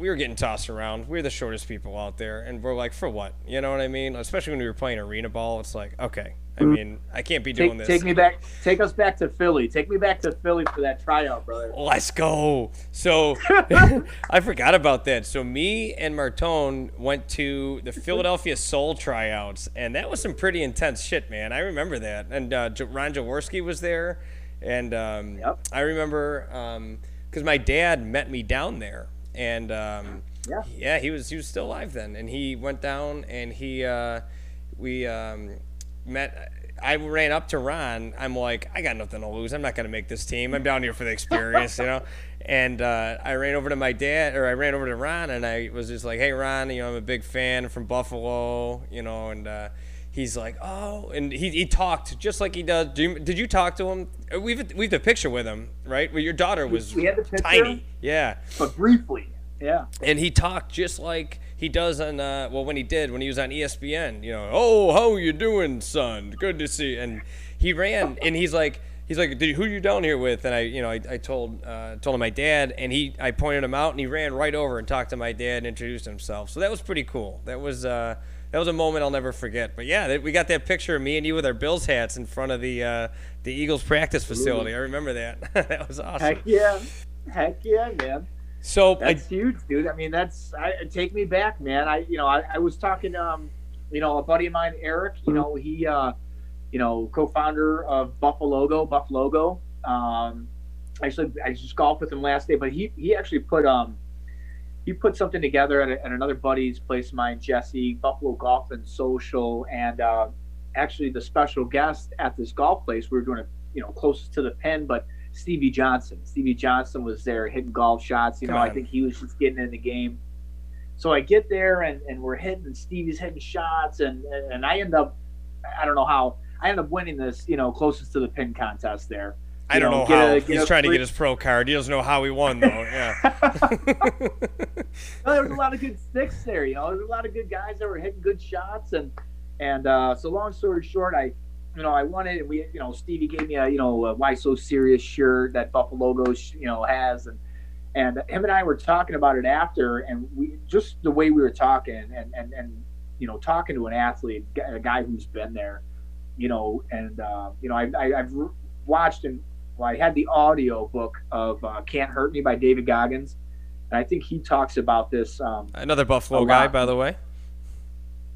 We were getting tossed around. We are the shortest people out there, and we're like, for what? You know what I mean? Especially when we were playing arena ball, it's like, okay, I mm-hmm. mean, I can't be doing take, this. Take me back. Take us back to Philly. Take me back to Philly for that tryout, brother. Let's go. So (laughs) (laughs) I forgot about that. So me and Martone went to the Philadelphia Soul tryouts, and that was some pretty intense shit, man. I remember that. And uh, Ron Jaworski was there, and um, yep. I remember because um, my dad met me down there, and um, yeah, yeah, he was he was still alive then, and he went down and he uh, we um, met. I ran up to Ron. I'm like, I got nothing to lose. I'm not going to make this team. I'm down here for the experience, you know. (laughs) And uh, I ran over to my dad, or I ran over to Ron, and I was just like, Hey, Ron, you know, I'm a big fan from Buffalo, you know, and uh, he's like, Oh, and he, he talked just like he does. Did you, did you talk to him? We've we've the picture with him, right? Where your daughter was tiny, yeah, but briefly, yeah. And he talked just like he does on uh, well when he did when he was on ESPN. You know, oh how you doing, son? Good to see. You. And he ran and he's like he's like who are you down here with? And I you know I, I told uh, told him my dad and he I pointed him out and he ran right over and talked to my dad and introduced himself. So that was pretty cool. That was. Uh, that was a moment I'll never forget. But yeah, we got that picture of me and you with our Bills hats in front of the uh, the Eagles practice facility. I remember that. (laughs) that was awesome. Heck yeah, heck yeah, man. So that's I, huge, dude. I mean, that's I, take me back, man. I you know I, I was talking um you know a buddy of mine, Eric. You know he uh you know co-founder of Buffalogo, Buffalogo. Um, actually I just golfed with him last day, but he he actually put um he put something together at, a, at another buddy's place of mine, Jesse Buffalo Golf and Social, and uh, actually the special guest at this golf place. We were doing it, you know, closest to the pin, but Stevie Johnson. Stevie Johnson was there hitting golf shots. You know. I think he was just getting in the game. So I get there and, and we're hitting, and Stevie's hitting shots, and and I end up, I don't know how, I end up winning this, you know, closest to the pin contest there. I don't know, know how. A, He's trying free... to get his pro card. He doesn't know how he won, though. Yeah. (laughs) well, there was a lot of good sticks there. You know, there was a lot of good guys that were hitting good shots, and and uh, so long story short, I, you know, I won it, and we, you know, Stevie gave me a, you know, a why so serious shirt that Buffalogo, you know, has, and and him and I were talking about it after, and we just the way we were talking, and and and you know, talking to an athlete, a guy who's been there, you know, and uh, you know, I, I have watched and I had the audio book of uh, "Can't Hurt Me" by David Goggins, and I think he talks about this. Um, Another Buffalo guy, by the way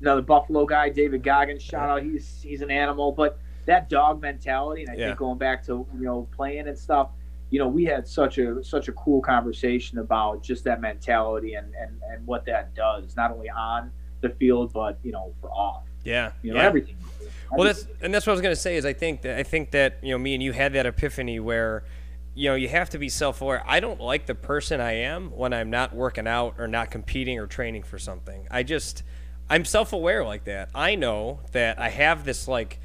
another Buffalo guy, David Goggins. Shout out, he's he's an animal. But that dog mentality, and I yeah. think going back to you know playing and stuff, you know, we had such a such a cool conversation about just that mentality and and and what that does, not only on the field, but you know, for off. Yeah, you know, yeah. everything. Well, that's and that's what I was gonna say is I think that I think that you know me and you had that epiphany where you know, you have to be self aware. I don't like the person I am when I'm not working out or not competing or training for something. I just, I'm self-aware like that. I know that I have this like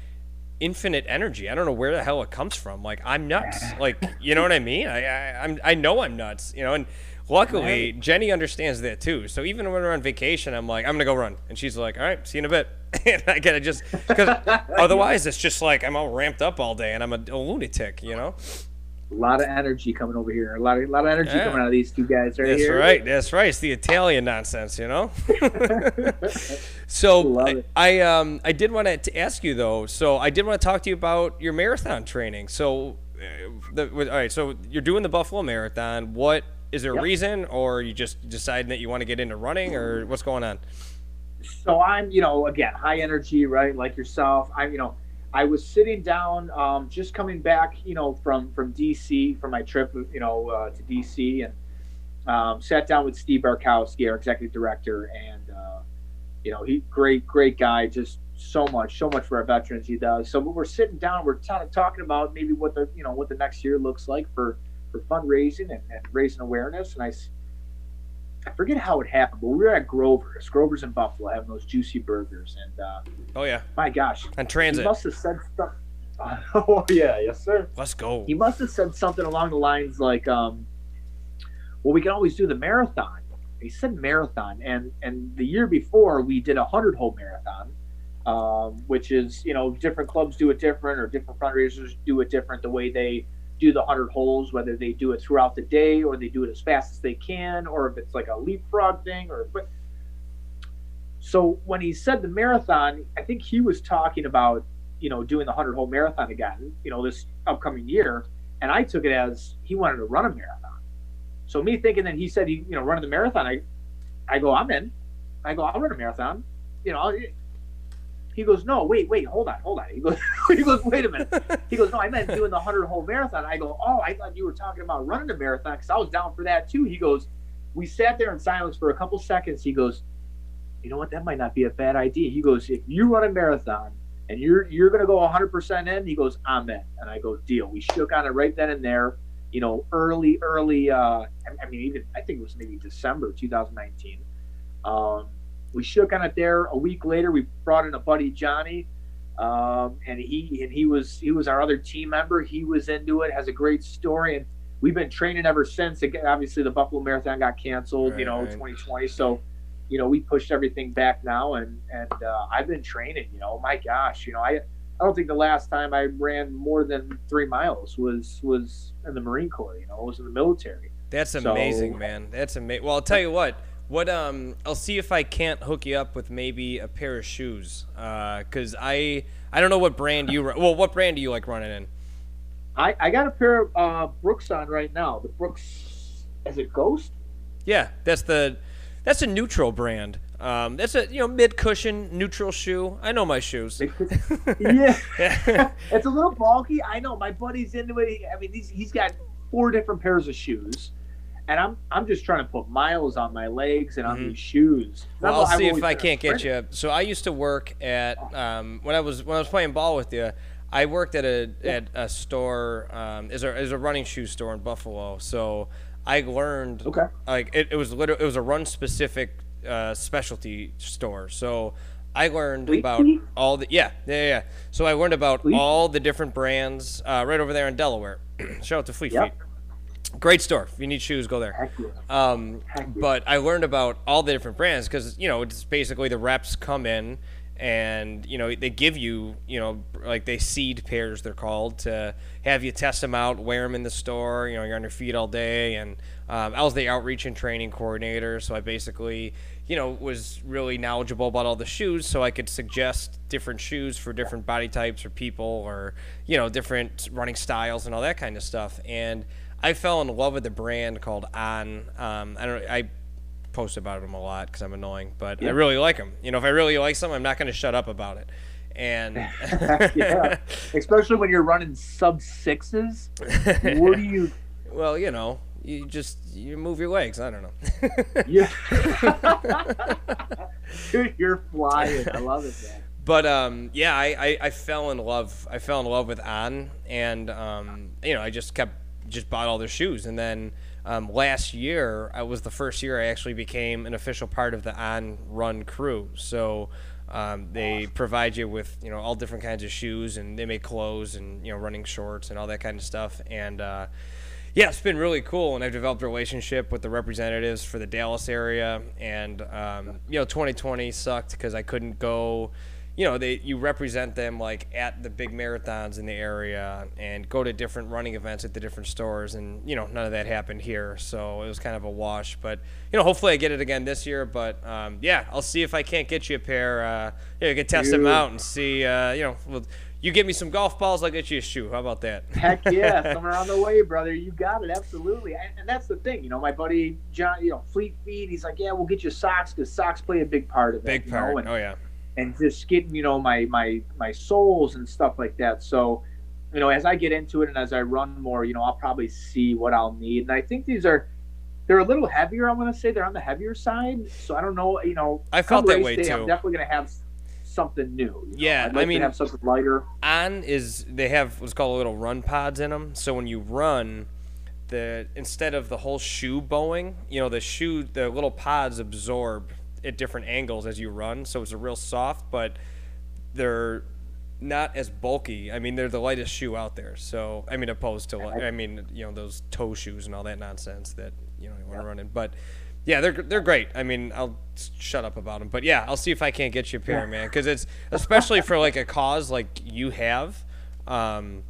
infinite energy. I don't know where the hell it comes from. Like I'm nuts. Like you know what I mean? I, I am I know I'm nuts. You know, and luckily Jenny understands that too. So even when we're on vacation, I'm like I'm gonna go run, and she's like, all right, see you in a bit. (laughs) and I gotta just because (laughs) otherwise it's just like I'm all ramped up all day and I'm a, a lunatic. You know a lot of energy coming over here. A lot of a lot of energy yeah. coming out of these two guys right That's here. That's right. That's right. It's the Italian nonsense, you know. (laughs) so I, I, um I did want to ask you though. So I did want to talk to you about your marathon training. So uh, the, all right. So you're doing the Buffalo Marathon. What is there a reason, or you just deciding that you want to get into running, or what's going on? So I'm, you know, again, high energy, right? Like yourself. I'm, you know I was sitting down, um, just coming back, you know, from from DC from my trip, you know, uh, to DC, and um, sat down with Steve Barkowski, our executive director, and uh, you know, he great, great guy, just so much, so much for our veterans he does. So we're sitting down, we're kind of talking about maybe what the, you know, what the next year looks like for for fundraising and, and raising awareness, and I I forget how it happened, but we were at Grover's, Grover's in Buffalo, having those juicy burgers, and uh, oh yeah, my gosh, and transit he must have said stuff. (laughs) oh yeah, yes sir. Let's go. He must have said something along the lines like, um, "Well, we can always do the marathon." He said marathon, and and the year before we did a hundred hole marathon, um, which is you know different clubs do it different or different fundraisers do it different the way they do the 100 holes, whether they do it throughout the day or they do it as fast as they can, or if it's like a leapfrog thing, or but. So when he said the marathon, I think he was talking about you know doing the 100 hole marathon again, you know this upcoming year, and I took it as he wanted to run a marathon. So me thinking that he said he you know running the marathon, I I go I'm in, I go I'll run a marathon, you know he goes, no, wait, wait, hold on, hold on. He goes, (laughs) he goes, wait a minute. (laughs) He goes, no, I meant doing the hundred hole marathon. I go, oh, I thought you were talking about running the marathon because I was down for that too. He goes, we sat there in silence for a couple seconds. He goes, you know what, that might not be a bad idea. He goes, if you run a marathon and you're you're gonna go 100% in, he goes, I'm in, and I go, deal. We shook on it right then and there. You know, early, early. Uh, I mean, even I think it was maybe December 2019. Um, we shook on it there. A week later, we brought in a buddy Johnny, um, and he and he was he was our other team member. He was into it. Has a great story, and we've been training ever since. Again, obviously, the Buffalo Marathon got canceled, right, you know, right. 2020. So, you know, we pushed everything back now, and and uh, I've been training. You know, my gosh, you know, I I don't think the last time I ran more than three miles was was in the Marine Corps. You know, it was in the military. That's amazing, so, man. That's amazing. Well, I'll tell you what. What um, I'll see if I can't hook you up with maybe a pair of shoes. Uh, cause I I don't know what brand you well, what brand do you like running in? I I got a pair of uh, Brooks on right now. The Brooks is it Ghost? Yeah, that's the that's a neutral brand. Um, that's a you know mid cushion neutral shoe. I know my shoes. (laughs) yeah, (laughs) it's a little bulky. I know my buddy's into it. I mean, he's he's got four different pairs of shoes, and I'm I'm just trying to put miles on my legs and on mm-hmm. these shoes. Well, I'll see if I can't get you. So I used to work at um, when I was when I was playing ball with you. I worked at a yeah. at a store um, is a is a running shoe store in Buffalo. So I learned okay like it, it was literally it was a run specific uh, specialty store. So I learned about all the yeah yeah yeah. So I learned about all the different brands uh, right over there in Delaware. (clears throat) Shout out to Fleet yep. Feet. Great store. If you need shoes, go there. Um, but I learned about all the different brands because you know it's basically the reps come in and you know they give you you know like they seed pairs they're called to have you test them out wear them in the store you know you're on your feet all day and um, i was the outreach and training coordinator so i basically you know was really knowledgeable about all the shoes so i could suggest different shoes for different body types or people or you know different running styles and all that kind of stuff and i fell in love with the brand called on um, i don't i post about them a lot because I'm annoying, but I really like them. You know, if I really like something, I'm not going to shut up about it. And (laughs) (laughs) yeah, especially when you're running sub sixes, what do you? (laughs) Well, you know, you just you move your legs. I don't know. yeah, Dude, you're flying. I love it, man. But um, yeah, I, I, I, fell in love. I fell in love with On, and um, you know, I just kept just bought all their shoes, and then um, last year, I was the first year I actually became an official part of the on run crew. So um, they provide you with you know all different kinds of shoes, and they make clothes and you know running shorts and all that kind of stuff. And uh, yeah, it's been really cool, and I've developed a relationship with the representatives for the Dallas area. And um, you know, 2020 sucked because I couldn't go you know they you represent them like at the big marathons in the area and go to different running events at the different stores and you know none of that happened here so it was kind of a wash but you know hopefully i get it again this year but um, yeah i'll see if i can't get you a pair uh, you, know, you can test them out and see uh, you know well, you get me some golf balls, I'll get you a shoe. How about that? (laughs) Heck yeah, (laughs) somewhere on the way, brother. You got it, absolutely. And, and, that's the thing, you know, my buddy John, you know, Fleet Feet, he's like, yeah, we'll get you socks because socks play a big part of it. Big part. And, oh yeah and just getting you know my my my soles and stuff like that. So you know as i get into it and as i run more you know i'll probably see what i'll need. And i think these are they're a little heavier i want to say. They're on the heavier side. So i don't know you know i felt that way day, too. i'm definitely going to have something new yeah like i mean have something lighter. on is they have what's called a little run pods in them so when you run the instead of the whole shoe bowing you know the shoe the little pods absorb at different angles as you run, so it's a real soft, but they're not as bulky. I mean, they're the lightest shoe out there. So, I mean, opposed to, I mean, you know, those toe shoes and all that nonsense that you know you want to run in. But yeah, they're they're great. I mean, I'll shut up about them. But yeah, I'll see if I can't get you a pair, man, because it's especially for like a cause like you have. Um,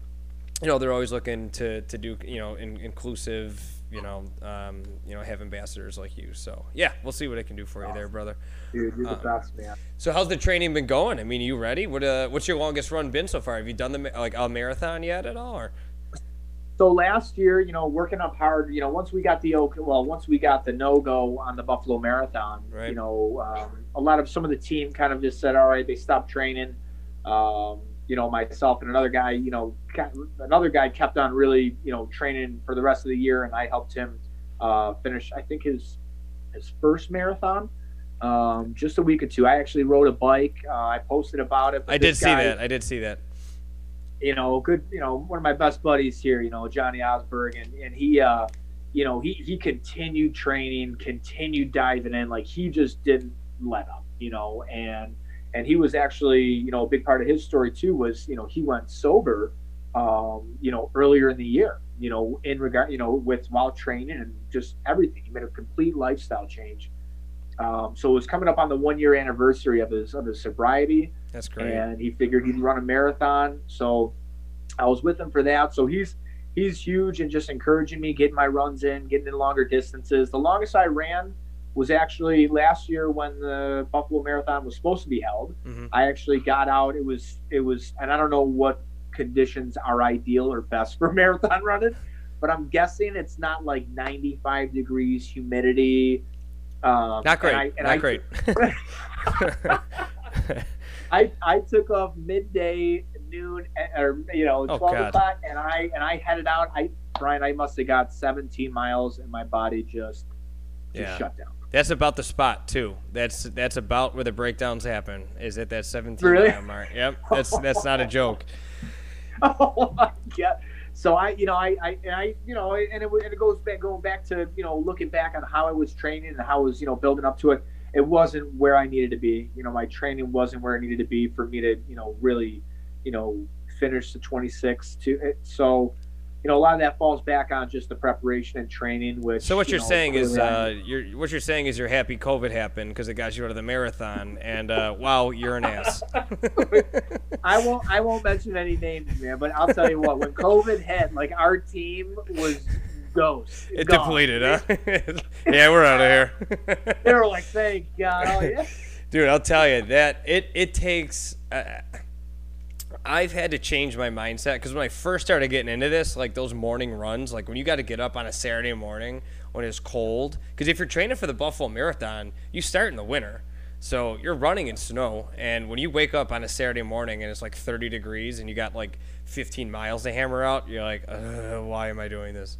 you know, they're always looking to to do you know in, inclusive you know, um, you know, have ambassadors like you. So yeah, we'll see what I can do for awesome. you there, brother. Dude, you're the um, best, man. So how's the training been going? I mean, you ready? What uh, what's your longest run been so far? Have you done the like a marathon yet at all? Or? So last year, you know, working up hard. You know, once we got the well, once we got the no go on the Buffalo Marathon, right. you know, um, a lot of some of the team kind of just said, all right, they stopped training. Um, you know, myself and another guy, you know, another guy kept on really, you know, training for the rest of the year, and I helped him uh, finish, I think his his first marathon, um, just a week or two. I actually rode a bike. Uh, I posted about it. I did see that. I did see that. You know, good. You know, one of my best buddies here. You know, Johnny Osberg, and and he, uh, you know, he he continued training, continued diving in, like he just didn't let up. You know, and and he was actually you know a big part of his story too was you know he went sober um, you know earlier in the year you know in regard you know with while training and just everything. He made a complete lifestyle change. Um, so it was coming up on the one year anniversary of his of his sobriety. That's great. And he figured he'd run a marathon. So i was with him for that. So he's he's huge and just encouraging me getting my runs in getting in longer distances. The longest i ran was actually last year when the Buffalo Marathon was supposed to be held. Mm-hmm. I actually got out. It was it was, and I don't know what conditions are ideal or best (laughs) for marathon running, but I'm guessing it's not like 95 degrees humidity. Um, not great. I, not I, great. (laughs) I I took off midday, noon, eh, or you know, oh, 12 o'clock, and I and I headed out. I Brian, I must have got 17 miles, and my body just just yeah. shut down. That's about the spot too. That's that's about where the breakdowns happen. Is at that 17 really? mark. Yep. That's that's not a joke. (laughs) oh my god. So I, you know, I, I, and I, you know, and it, and it goes back, going back to, you know, looking back on how I was training and how I was, you know, building up to it. It wasn't where I needed to be. You know, my training wasn't where I needed to be for me to, you know, really, you know, finish the 26 to. It. So, you know, a lot of that falls back on just the preparation and training. Which so what you are saying is, uh, you're what you're saying is you're happy COVID happened because it got you out of the marathon, and uh, wow, you're an ass. (laughs) I won't I won't mention any names, man, but I'll tell you what, when COVID hit, like our team was ghost. It gone. depleted, huh? (laughs) yeah, we're out of here. they were like, thank God. (laughs) Oh, yeah. Dude, I'll tell you that it it takes. Uh, I've had to change my mindset because when I first started getting into this, like those morning runs, like when you got to get up on a Saturday morning when it's cold, because if you're training for the Buffalo Marathon, you start in the winter. So you're running in snow, and when you wake up on a Saturday morning and it's like 30 degrees and you got like 15 miles to hammer out, you're like, why am I doing this?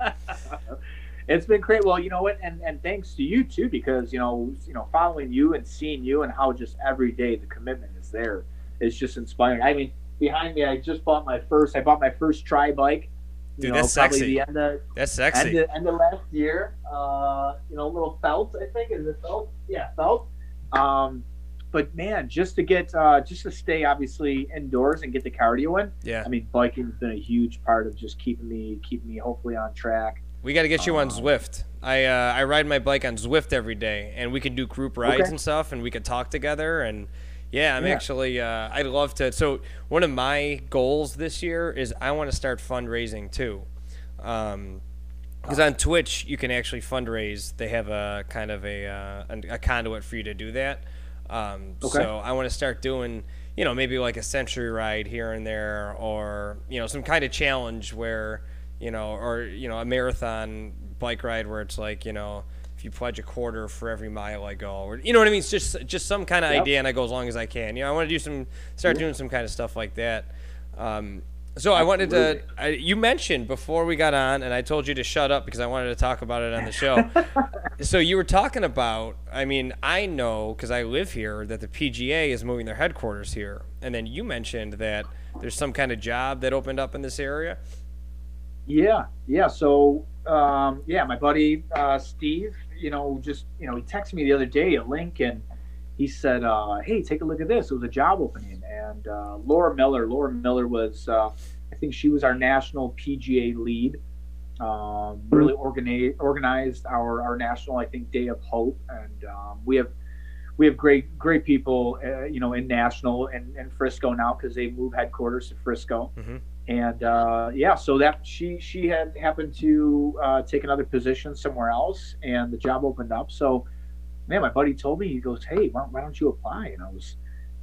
(laughs) it's been great. Well, you know what, and and thanks to you too, because you know, you know, following you and seeing you and how just every day the commitment is there is just inspiring. I mean, behind me, I just bought my first. I bought my first tri bike. Dude, know, that's sexy. The end of, that's sexy. End of, end of last year, uh, you know, little felt. I think is it felt? Yeah, felt. Um, but man, just to get, uh, just to stay obviously indoors and get the cardio in. Yeah. I mean, biking's been a huge part of just keeping me, keeping me hopefully on track. We got to get you um, on Zwift. I uh, I ride my bike on Zwift every day, and we can do group rides okay. and stuff, and we can talk together and yeah, I'm yeah. actually. Uh, I'd love to. So one of my goals this year is I want to start fundraising too, because um, on Twitch you can actually fundraise. They have a kind of a uh, a, conduit for you to do that. Um, okay. So I want to start doing, you know, maybe like a century ride here and there, or you know, some kind of challenge where, you know, or you know, a marathon bike ride where it's like, you know if you pledge a quarter for every mile I go, or you know what I mean? It's just just some kind of yep. idea, and I go as long as I can. You know, I want to do some, start doing some kind of stuff like that. Um, so I wanted to. I, you mentioned before we got on, and I told you to shut up because I wanted to talk about it on the show. (laughs) so you were talking about. I mean, I know because I live here that the PGA is moving their headquarters here, and then you mentioned that there's some kind of job that opened up in this area. Yeah, yeah. So um, yeah, my buddy uh, Steve you know, just you know, he texted me the other day a link and he said, uh, "Hey, take a look at this. It was a job opening." And uh, Laura Miller, Laura Miller was, uh, I think she was our national PGA lead. Um, really organized organized our our national, I think, Day of Hope, and um, we have we have great great people, uh, you know, in national and, and Frisco now because they moved headquarters to Frisco. Mm-hmm and uh, yeah, so that she she had happened to uh, take another position somewhere else, and the job opened up. So, man, my buddy told me he goes, "Hey, why, why don't you apply?" And I was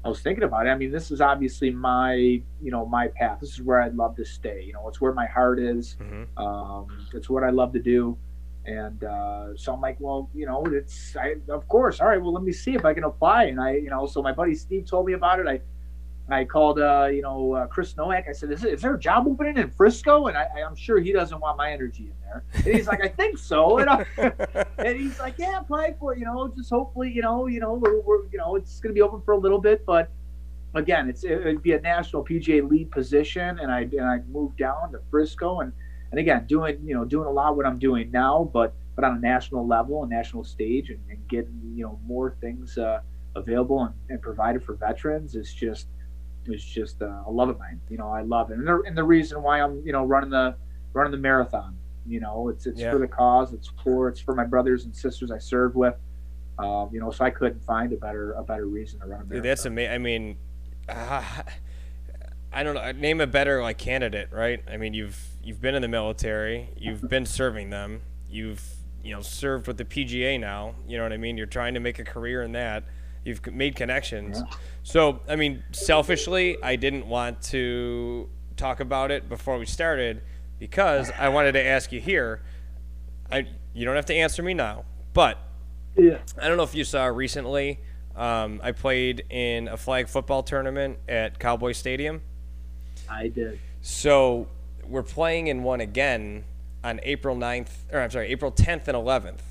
I was thinking about it. I mean, this is obviously my you know my path. This is where I'd love to stay. You know, it's where my heart is. Mm-hmm. Um, it's what I love to do. And uh, so I'm like, well, you know, it's I, of course. All right, well, let me see if I can apply. And I, you know, so my buddy Steve told me about it. I I called, uh, you know, uh, Chris Nowak. I said, is, is, there a job opening in Frisco? And I, am sure he doesn't want my energy in there. And he's like, I think so. (laughs) And, I, and, he's like, yeah, apply for it. You know, just hopefully, you know, you know, we're, we're you know, it's going to be open for a little bit, but again, it's it would be a national PGA lead position, and I and I moved down to Frisco, and and again, doing you know doing a lot of what I'm doing now, but but on a national level, a national stage, and, and getting you know more things uh, available and, and provided for veterans is just is just uh, a love of mine. You know, I love it, and the, and the reason why I'm you know running the running the marathon. You know, it's it's yeah. for the cause. It's for it's for my brothers and sisters I served with. Um, you know, so I couldn't find a better a better reason to run a marathon. Dude, that's amazing. I mean, uh, (sighs) I don't know. Name a better like candidate, right? I mean, you've you've been in the military. You've (laughs) been serving them. You've you know served with the PGA now. You know what I mean. You're trying to make a career in that. You've made connections. Yeah. So, I mean, selfishly, I didn't want to talk about it before we started because I wanted to ask you here. I you don't have to answer me now, but Yeah. I don't know if you saw recently. Um, I played in a flag football tournament at Cowboy Stadium. I did. So we're playing in one again on April 9th, or I'm sorry, April 10th and 11th.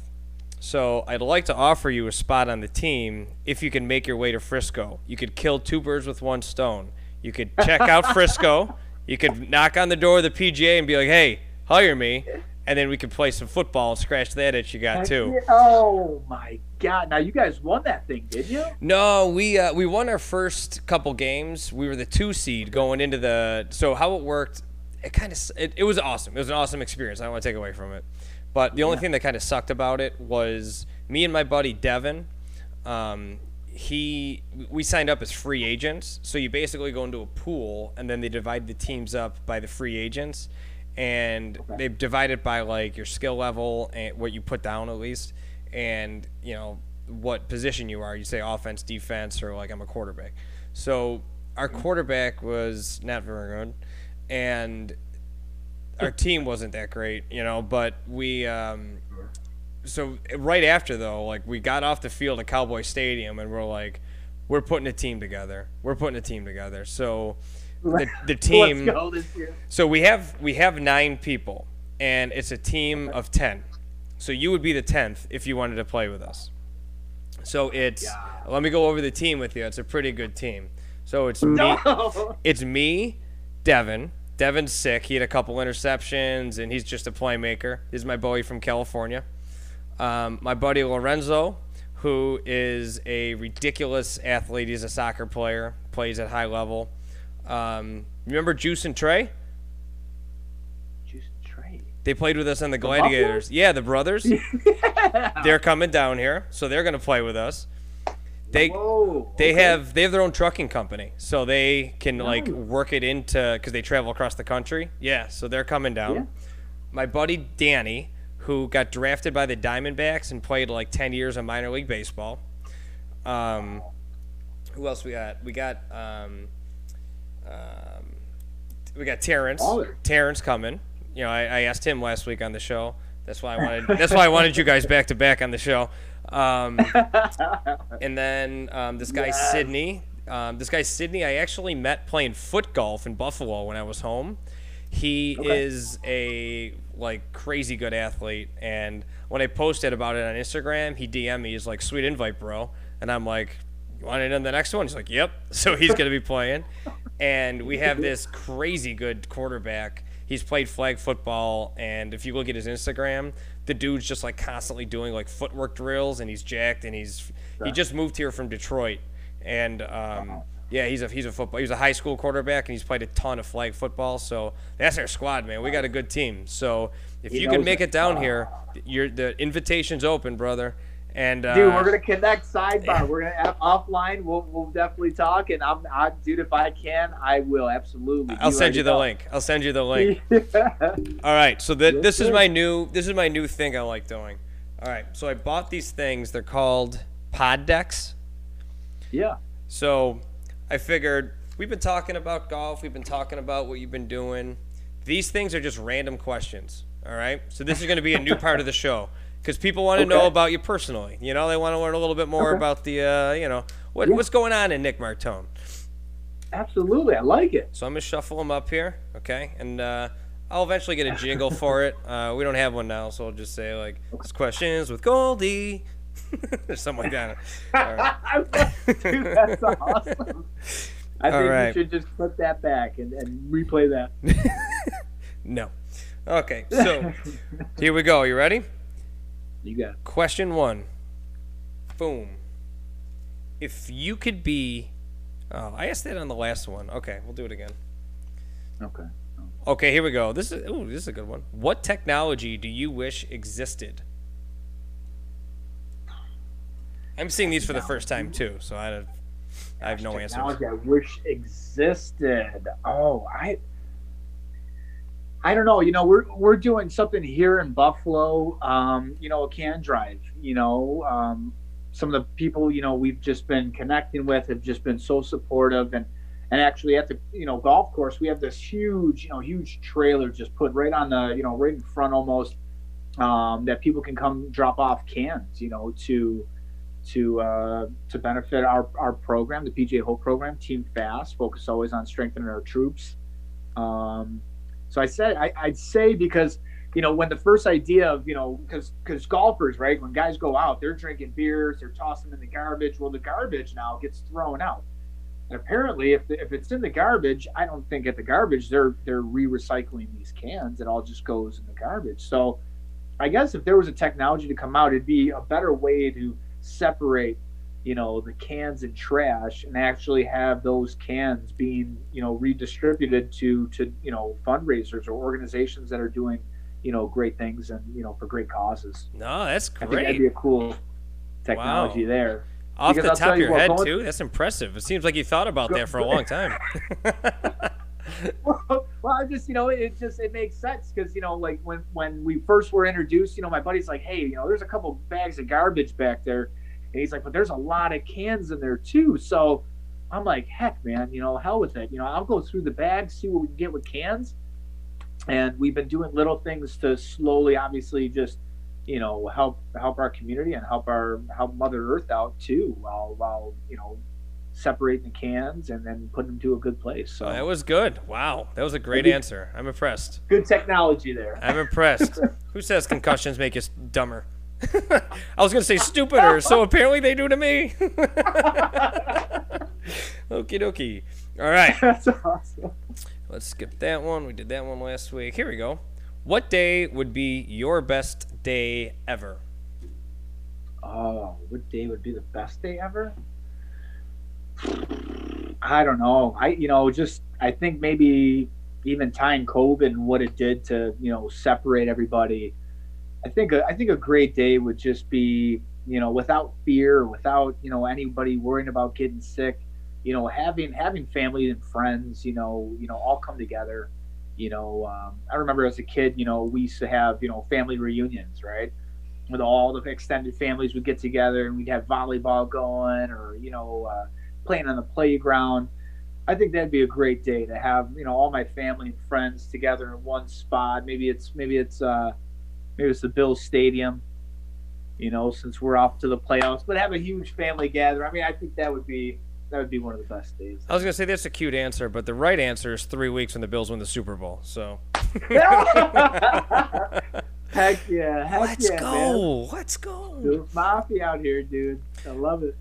So I'd like to offer you a spot on the team if you can make your way to Frisco. You could kill two birds with one stone. You could check out (laughs) Frisco. You could knock on the door of the PGA and be like, "Hey, hire me," and then we could play some football and scratch that itch you got too. Oh my god! Now you guys won that thing, did you? No, we uh, we won our first couple games. We were the two seed going into the. So how it worked, it kind of it, it was awesome. It was an awesome experience. I don't want to take away from it, but the only thing that kind of sucked about it was me and my buddy Devin. Um, he we signed up as free agents, so you basically go into a pool and then they divide the teams up by the free agents, and they divide it by like your skill level and what you put down at least, and you know what position you are. You say offense, defense, or like I'm a quarterback. So our quarterback was not very good, and our team wasn't that great, you know. But we, um, so right after though, like we got off the field at Cowboy Stadium, and we're like, we're putting a team together. We're putting a team together. So the, the (laughs) team. Let's go this year. So we have we have nine people, and it's a team of ten. So you would be the tenth if you wanted to play with us. So it's let me go over the team with you. It's a pretty good team. So it's me. No. It's me, Devin. Devin's sick. He had a couple interceptions, and he's just a playmaker. He's my boy from California. Um, my buddy Lorenzo, who is a ridiculous athlete. He's a soccer player, plays at high level. Um, remember Juice and Trey? Juice and Trey. They played with us on the Gladiators. Yeah, the brothers. (laughs) They're coming down here, so they're gonna play with us. They Whoa. they okay. have they have their own trucking company, so they can like work it into because they travel across the country. Yeah, so they're coming down. Yeah. My buddy Danny, who got drafted by the Diamondbacks and played like ten years of minor league baseball. Um, who else we got? We got um, um, we got Terrence. Baller. Terrence coming. You know, I, I asked him last week on the show. That's why I wanted. (laughs) that's why I wanted you guys back to back on the show. Um, (laughs) and then um, this guy Yes. Sydney. Um, this guy Sydney, I actually met playing foot golf in Buffalo when I was home. He Okay. is a like crazy good athlete, and when I posted about it on Instagram, he DM me. He's like, "Sweet invite, bro," and I'm like, "You want it in the next one?" He's like, "Yep." (laughs) So he's gonna be playing, and we have this crazy good quarterback. He's played flag football, and if you look at his Instagram, the dude's just like constantly doing like footwork drills, and he's jacked, and he's he just moved here from Detroit, and um, yeah, he's a he's a football he's a high school quarterback, and he's played a ton of flag football. So that's our squad, man. We got a good team. So if He you can make it. it down here, your the invitation's open, brother. And uh, Dude, we're gonna connect sidebar. (laughs) We're gonna have offline. We'll, we'll definitely talk. And I'm, I, dude, if I can, I will absolutely. I'll send you the link. I'll send you the link. (laughs) All right, so the, this is my new this is my new thing I like doing. All right, so I bought these things. They're called PodDecks. yeah. So I figured we've been talking about golf. We've been talking about what you've been doing. These things are just random questions. All right, so this is going to be a new part of the show because people want to know about you personally. You know, they want to learn a little bit more Okay. about the uh, you know what, Yeah. what's going on in Nick Martone. Absolutely, I like it. So I'm gonna shuffle them up here, okay? And uh, I'll eventually get a jingle (laughs) for it. Uh, we don't have one now, so I'll just say like, "This questions with Goldie," (laughs) or something like that. (laughs) All right. Dude, that's awesome. I All think right. you should just put that back and, and replay that. No. Okay, so here we go. You ready? You got it. Question one. Boom. If you could be, oh, I asked that on the last one. Okay, we'll do it again. Okay. Okay, here we go. This is ooh, this is a good one. What technology do you wish existed? I'm seeing these for the first time too, so I don't, I have no answers. Technology I wish existed. Oh, I. I don't know. You know, we're we're doing something here in Buffalo. Um, you know, a can drive. You know, um, some of the people you know we've just been connecting with have just been so supportive, and And actually, at the you know golf course, we have this huge you know huge trailer just put right on the you know right in front almost um, that people can come drop off cans you know to to uh, to benefit our, our program, the PGA Hope program, Team Fast, focus always on strengthening our troops. Um, so I said I, I'd say because you know when the first idea of you know because because golfers right when guys go out they're drinking beers they're tossing in the garbage. Well the garbage now gets thrown out. And apparently if, if it's in the garbage i don't think at the garbage they're they're re-recycling these cans. It all just goes in the garbage. So i guess if there was a technology to come out it'd be a better way to separate you know the cans and trash and actually have those cans being you know redistributed to to you know fundraisers or organizations that are doing you know great things and you know for great causes. No that's great I think that'd be a cool technology wow. there. Off because the top of your head too. That's impressive. It seems like you thought about that for a long time. Well, (laughs) well, I just, you know, it just it makes sense because you know, like when when we first were introduced, you know, my buddy's like, hey, you know, there's a couple bags of garbage back there, and he's like, but there's a lot of cans in there too. So I'm like, heck, man, you know, hell with it. You know, I'll go through the bags, see what we can get with cans, and we've been doing little things to slowly, obviously, just you know, help help our community and help our help Mother Earth out too, while while you know separating the cans and then putting them to a good place. So that was good. Wow, that was a great answer. I'm impressed. Good technology there. I'm impressed. (laughs) Who says concussions make us dumber? I was gonna say stupider, so apparently they do to me. (laughs) Okie dokie. All right. (laughs) That's awesome. Let's skip that one. We did that one last week. Here we go. What day would be your best day ever? Oh, what day would be the best day ever? I don't know. I you know just I think maybe even tying COVID and what it did to you know separate everybody. I think a, I think a great day would just be you know without fear, without you know anybody worrying about getting sick. You know, having having family and friends, you know, you know, all come together. You know, um, I remember as a kid, you know, we used to have you know family reunions, right? With all the extended families we'd get together and we'd have volleyball going, or you know. Uh, playing on the playground. I think that'd be a great day to have you know all my family and friends together in one spot. Maybe it's maybe it's uh, maybe it's the Bills Stadium. You know, since we're off to the playoffs, but have a huge family gather. I mean, I think that would be that would be one of the best days. I was gonna say that's a cute answer, but the right answer is three weeks when the Bills win the Super Bowl. So. (laughs) heck yeah! Heck Let's yeah, go! Man. Let's go! Dude, Mafia out here, dude. I love it.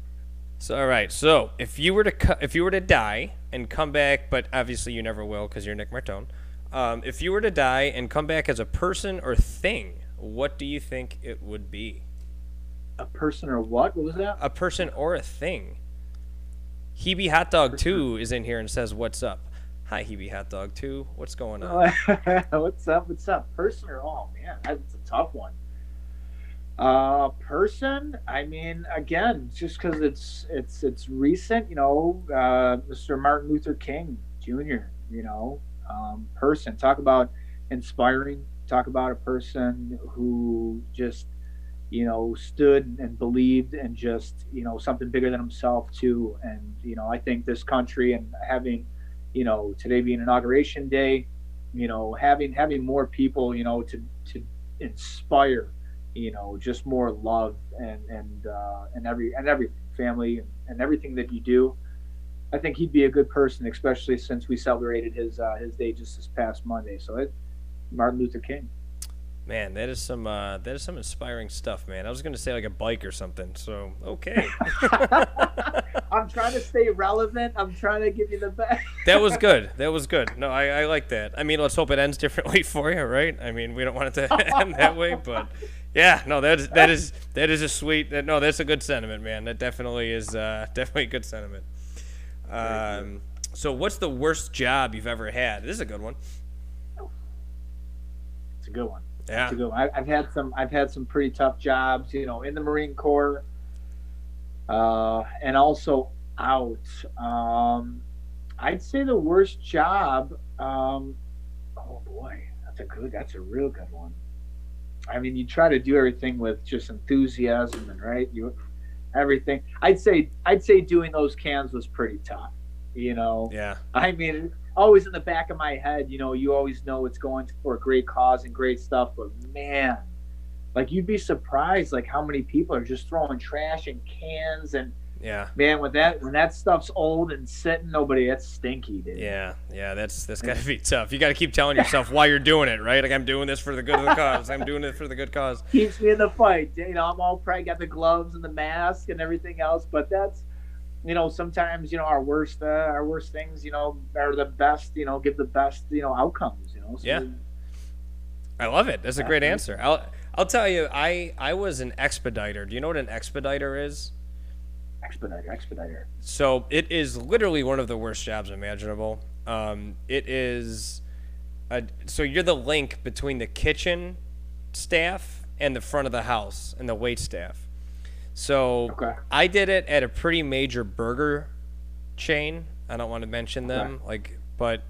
So all right. So if you were to cu- if you were to die and come back, but obviously you never will because you're Nick Martone. Um, if you were to die and come back as a person or thing, what do you think it would be? A person or what? What was that? A person or a thing. Hebe Hot Dog Two is in here and says, "What's up?" Hi, Hebe Hot Dog Two. What's going on? (laughs) what's up? What's up? Person or oh man, that's a tough one. Uh, person, I mean, again, just because it's it's it's recent, you know, uh, Mr. Martin Luther King Jr. You know, um, person. Talk about inspiring. Talk about a person who just, you know, stood and believed and just, you know, something bigger than himself too. And you know, I think this country and having, you know, today being inauguration day, you know, having having more people, you know, to to inspire you know just more love and and uh, and every and every family and everything that you do i think he'd be a good person especially since we celebrated his uh, his day just this past monday so it martin luther king Man, that is some uh, that is some inspiring stuff, man. I was gonna say like a bike or something. So okay. (laughs) I'm trying to stay relevant. I'm trying to give you the best. that was good. That was good. No, I, I like that. I mean, let's hope it ends differently (laughs) for you, right? I mean, we don't want it to (laughs) end that way, but yeah, no, that is that is that is a sweet. No, that's a good sentiment, man. That definitely is uh, definitely a good sentiment. Um, so, what's the worst job you've ever had? This is a good one. It's a good one. Yeah. To go. I, have had some. I've had some pretty tough jobs. You know, in the Marine Corps, uh, and also out. Um, I'd say the worst job. Um, oh boy, that's a good. That's a real good one. I mean, you try to do everything with just enthusiasm and right. You everything. I'd say. I'd say doing those cans was pretty tough. You know, Yeah. I mean, always in the back of my head, you know, you always know it's going for a great cause and great stuff, but man, like you'd be surprised like how many people are just throwing trash and cans and Yeah. man when that when that stuff's old and sitting nobody that's stinky dude Yeah, yeah, that's that's gotta be tough. You gotta keep telling yourself why you're doing it, right? Like I'm doing this for the good of the cause. I'm doing it for the good cause. keeps me in the fight you know i'm all proud got the gloves and the mask and everything else but that's you know sometimes you know our worst uh, our worst things you know are the best you know give the best you know outcomes you know so Yeah. I love it. That's a great answer. I'll I'll tell you, I I was an expediter. Do you know what an expediter is? expediter expediter So it is literally one of the worst jobs imaginable. Um, it is, a, so you're the link between the kitchen staff and the front of the house and the wait staff. So Okay. I did it at a pretty major burger chain. I don't want to mention them, like, but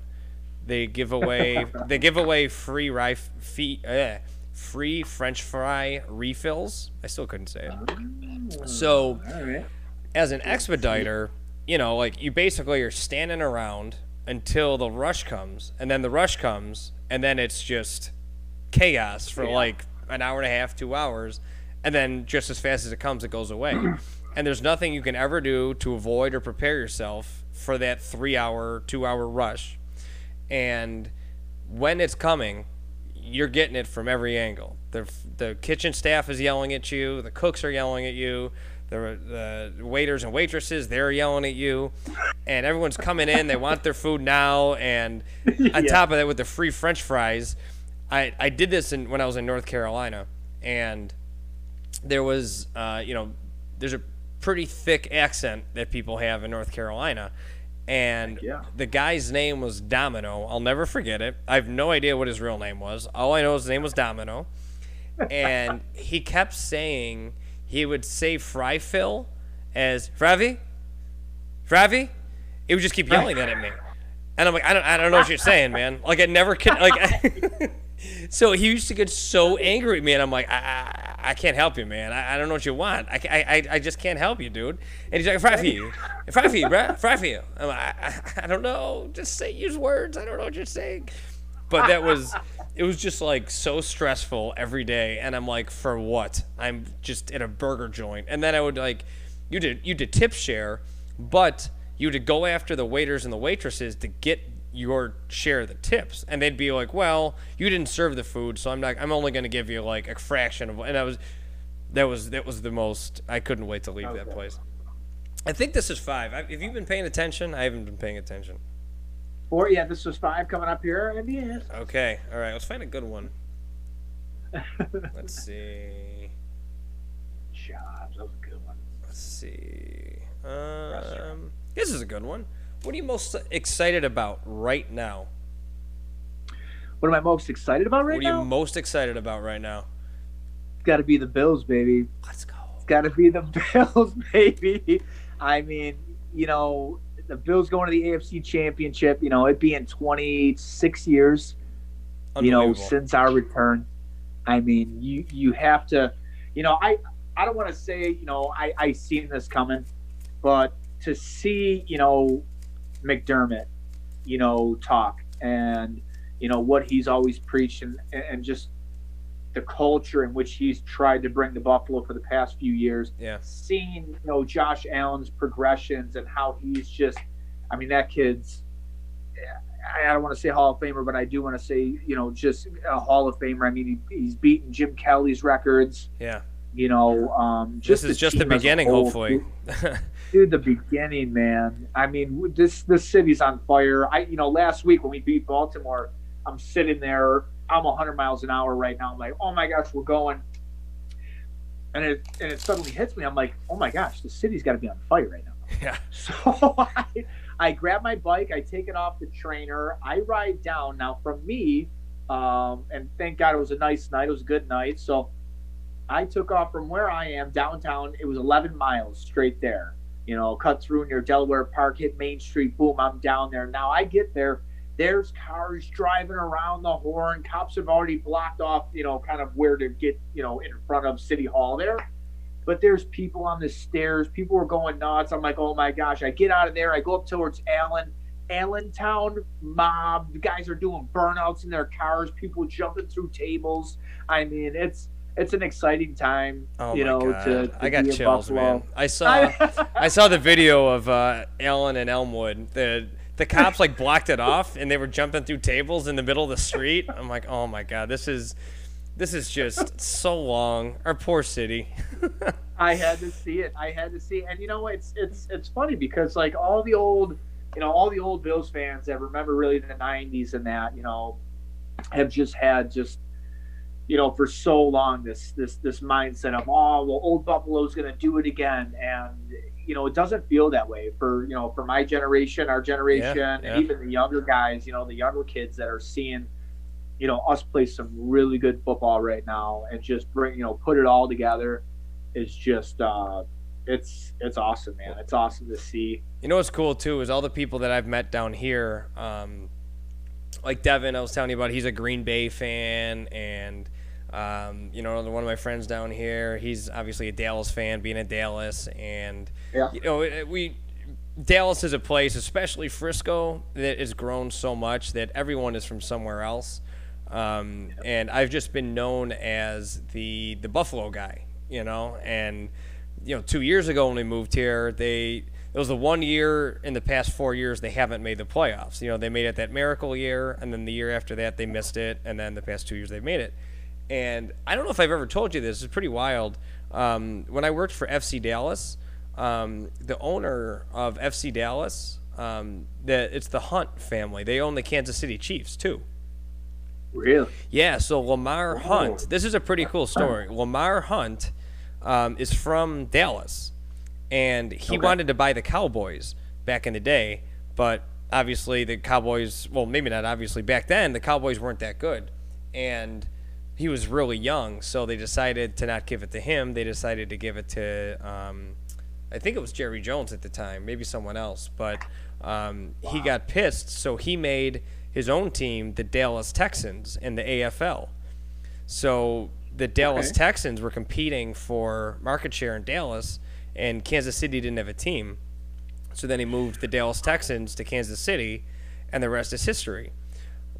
they give away (laughs) they give away free rye fee, uh, free French fry refills. I still couldn't say it. So all right as an expediter, you know, like you basically are standing around until the rush comes, and then the rush comes, and then it's just chaos for Yeah. like an hour and a half, two hours, and then just as fast as it comes, it goes away. and there's nothing you can ever do to avoid or prepare yourself for that three hour, two hour rush. And when it's coming, you're getting it from every angle. The, the kitchen staff is yelling at you, the cooks are yelling at you, the, the waiters and waitresses, they're yelling at you, and everyone's coming in, they want their food now. And (laughs) on Yeah. top of that, with the free french fries, I, I did this in, when I was in North Carolina, and there was, uh, you know, there's a pretty thick accent that people have in North Carolina. And yeah. the guy's name was Domino. I'll never forget it. I have no idea what his real name was. All I know is his name was Domino. And (laughs) he kept saying he would say fry fill as Fravi, Fravi. He would just keep yelling that at me. And I'm like, I don't, I don't know what you're saying, man. Like I never could, like. (laughs) so he used to get so angry at me, and I'm like, I, I, can't help you, man. I, I don't know what you want. I, I, I- just can't help you, dude. And he's like, fry for you, fry for you, bruh, fry for you. I'm like, I, I, I don't know. Just say use words. I don't know what you're saying. But that was, it was just like so stressful every day, and I'm like, for what? I'm just at a burger joint, and then I would like, you did you did tip share, but you would go after the waiters and the waitresses to get your share of the tips, and they'd be like, well, you didn't serve the food, so I'm not, I'm only going to give you like a fraction of, and I was, that was that was the most. I couldn't wait to leave that place. I think this is five. I, if you've been paying attention, I haven't been paying attention. Four, yeah, this was five coming up here. Maybe yes. Okay, all right. Let's find a good one. Let's (laughs) see. Jobs, that was a good one. Let's see. Um, this is a good one. What are you most excited about right now? What am I most excited about right now? what are now? you most excited about right now? It's got to be the Bills, baby. Let's go. It's got to be the (laughs) Bills, baby. I mean, you know, the Bills going to the AFC Championship. You know, it being 26 years. You know, since our return. I mean, you you have to. You know, I I don't want to say you know I I seen this coming, but to see you know McDermott, you know, talk and you know what he's always preached and, and just the culture in which he's tried to bring the Buffalo for the past few years. Yeah. Seeing you know Josh Allen's progressions and how he's just, I mean that kid's. I don't want to say Hall of Famer, but I do want to say you know just a Hall of Famer. I mean he, he's beaten Jim Kelly's records. Yeah. You know, um, just This is the just the team as a beginning, hopefully. (laughs) Dude, the beginning, man. I mean, this this city's on fire. I, you know, last week when we beat Baltimore, I'm sitting there. I'm 100 miles an hour right now. I'm like, oh my gosh, we're going. And it and it suddenly hits me. I'm like, oh my gosh, the city's got to be on fire right now. (laughs) yeah. (laughs) So I, I grab my bike, I take it off the trainer, I ride down. Now, from me, um, and thank God it was a nice night, it was a good night. So I took off from where I am downtown. It was 11 miles straight there. You know, cut through near Delaware Park, hit Main Street, boom, I'm down there. Now I get there. There's cars driving around the horn. Cops have already blocked off, you know, kind of where to get, you know, in front of City Hall there. but there's people on the stairs. People are going nuts. I'm like, oh my gosh! I get out of there. I go up towards Allen. Allentown mob. The guys are doing burnouts in their cars. People jumping through tables. I mean, it's it's an exciting time. Oh you know, to, to I got chills, man. I saw (laughs) I saw the video of uh, Allen and Elmwood. The the cops like blocked it off, and they were jumping through tables in the middle of the street. I'm like, oh my god, this is this is just so long. Our poor city. (laughs) I had to see it. I had to see, it. and you know, it's it's it's funny because like all the old, you know, all the old Bills fans that remember really the '90s and that, you know, have just had just, you know, for so long this this this mindset of oh well, old Buffalo's going to do it again, and you know, it doesn't feel that way for you know for my generation, our generation, yeah. and even the younger guys, you know, the younger kids that are seeing. You know, us play some really good football right now, and just bring you know put it all together is just uh, it's it's awesome, man. It's awesome to see. You know what's cool too is all the people that I've met down here. Um, like Devin, I was telling you about. He's a Green Bay fan, and um, you know one of my friends down here. He's obviously a Dallas fan, being in Dallas, and Yeah. you know we. Dallas is a place, especially Frisco, that has grown so much that everyone is from somewhere else. Um, and I've just been known as the the Buffalo guy, you know. And you know, two years ago when we moved here, they it was the one year in the past four years they haven't made the playoffs. You know, they made it that miracle year, and then the year after that they missed it, and then the past two years they've made it. And I don't know if I've ever told you this. It's pretty wild. Um, when I worked for FC Dallas, um, the owner of FC Dallas, um, the, it's the Hunt family. They own the Kansas City Chiefs too. Really? Yeah, so Lamar Hunt. This is a pretty cool story. Lamar Hunt um, is from Dallas, and he Okay. wanted to buy the Cowboys back in the day, but obviously the Cowboys. Well, maybe not obviously. Back then, the Cowboys weren't that good, and he was really young, so they decided to not give it to him. They decided to give it to. Um, I think it was Jerry Jones at the time, maybe someone else, but um, he got pissed, so he made his own team, the Dallas Texans, in the AFL. So the Dallas Okay. Texans were competing for market share in Dallas, and Kansas City didn't have a team. So then he moved the Dallas Texans to Kansas City, and the rest is history.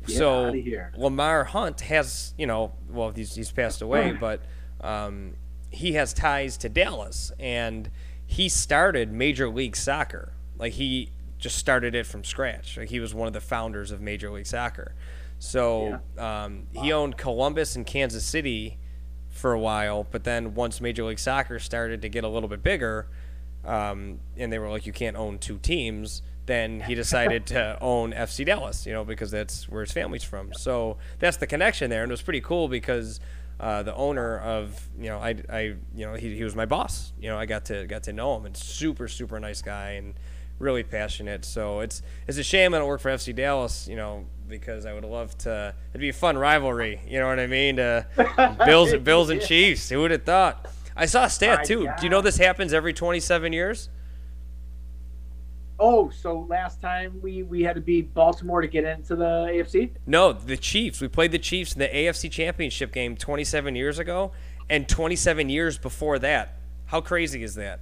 Get so. Lamar Hunt has, you know, well, he's, he's passed away, but um, he has ties to Dallas, and he started Major League Soccer. Like he just started it from scratch. Like he was one of the founders of Major League Soccer. So um, he owned Columbus and Kansas City for a while, but then once Major League Soccer started to get a little bit bigger, um, and they were like, you can't own two teams. Then he decided to own FC Dallas, you know, because that's where his family's from. So that's the connection there, and it was pretty cool because uh, the owner of, you know, I, I, you know, he, he was my boss. You know, I got to got to know him, and super super nice guy, and really passionate. So it's it's a shame I don't work for FC Dallas, you know, because I would love to. It'd be a fun rivalry, you know what I mean? To (laughs) Bills, Bills and Chiefs. Who would have thought? I saw a stat too. Do you know this happens every 27 years? Oh, so last time we we had to beat Baltimore to get into the AFC. No, the Chiefs. We played the Chiefs in the AFC Championship game 27 years ago, and 27 years before that. How crazy is that?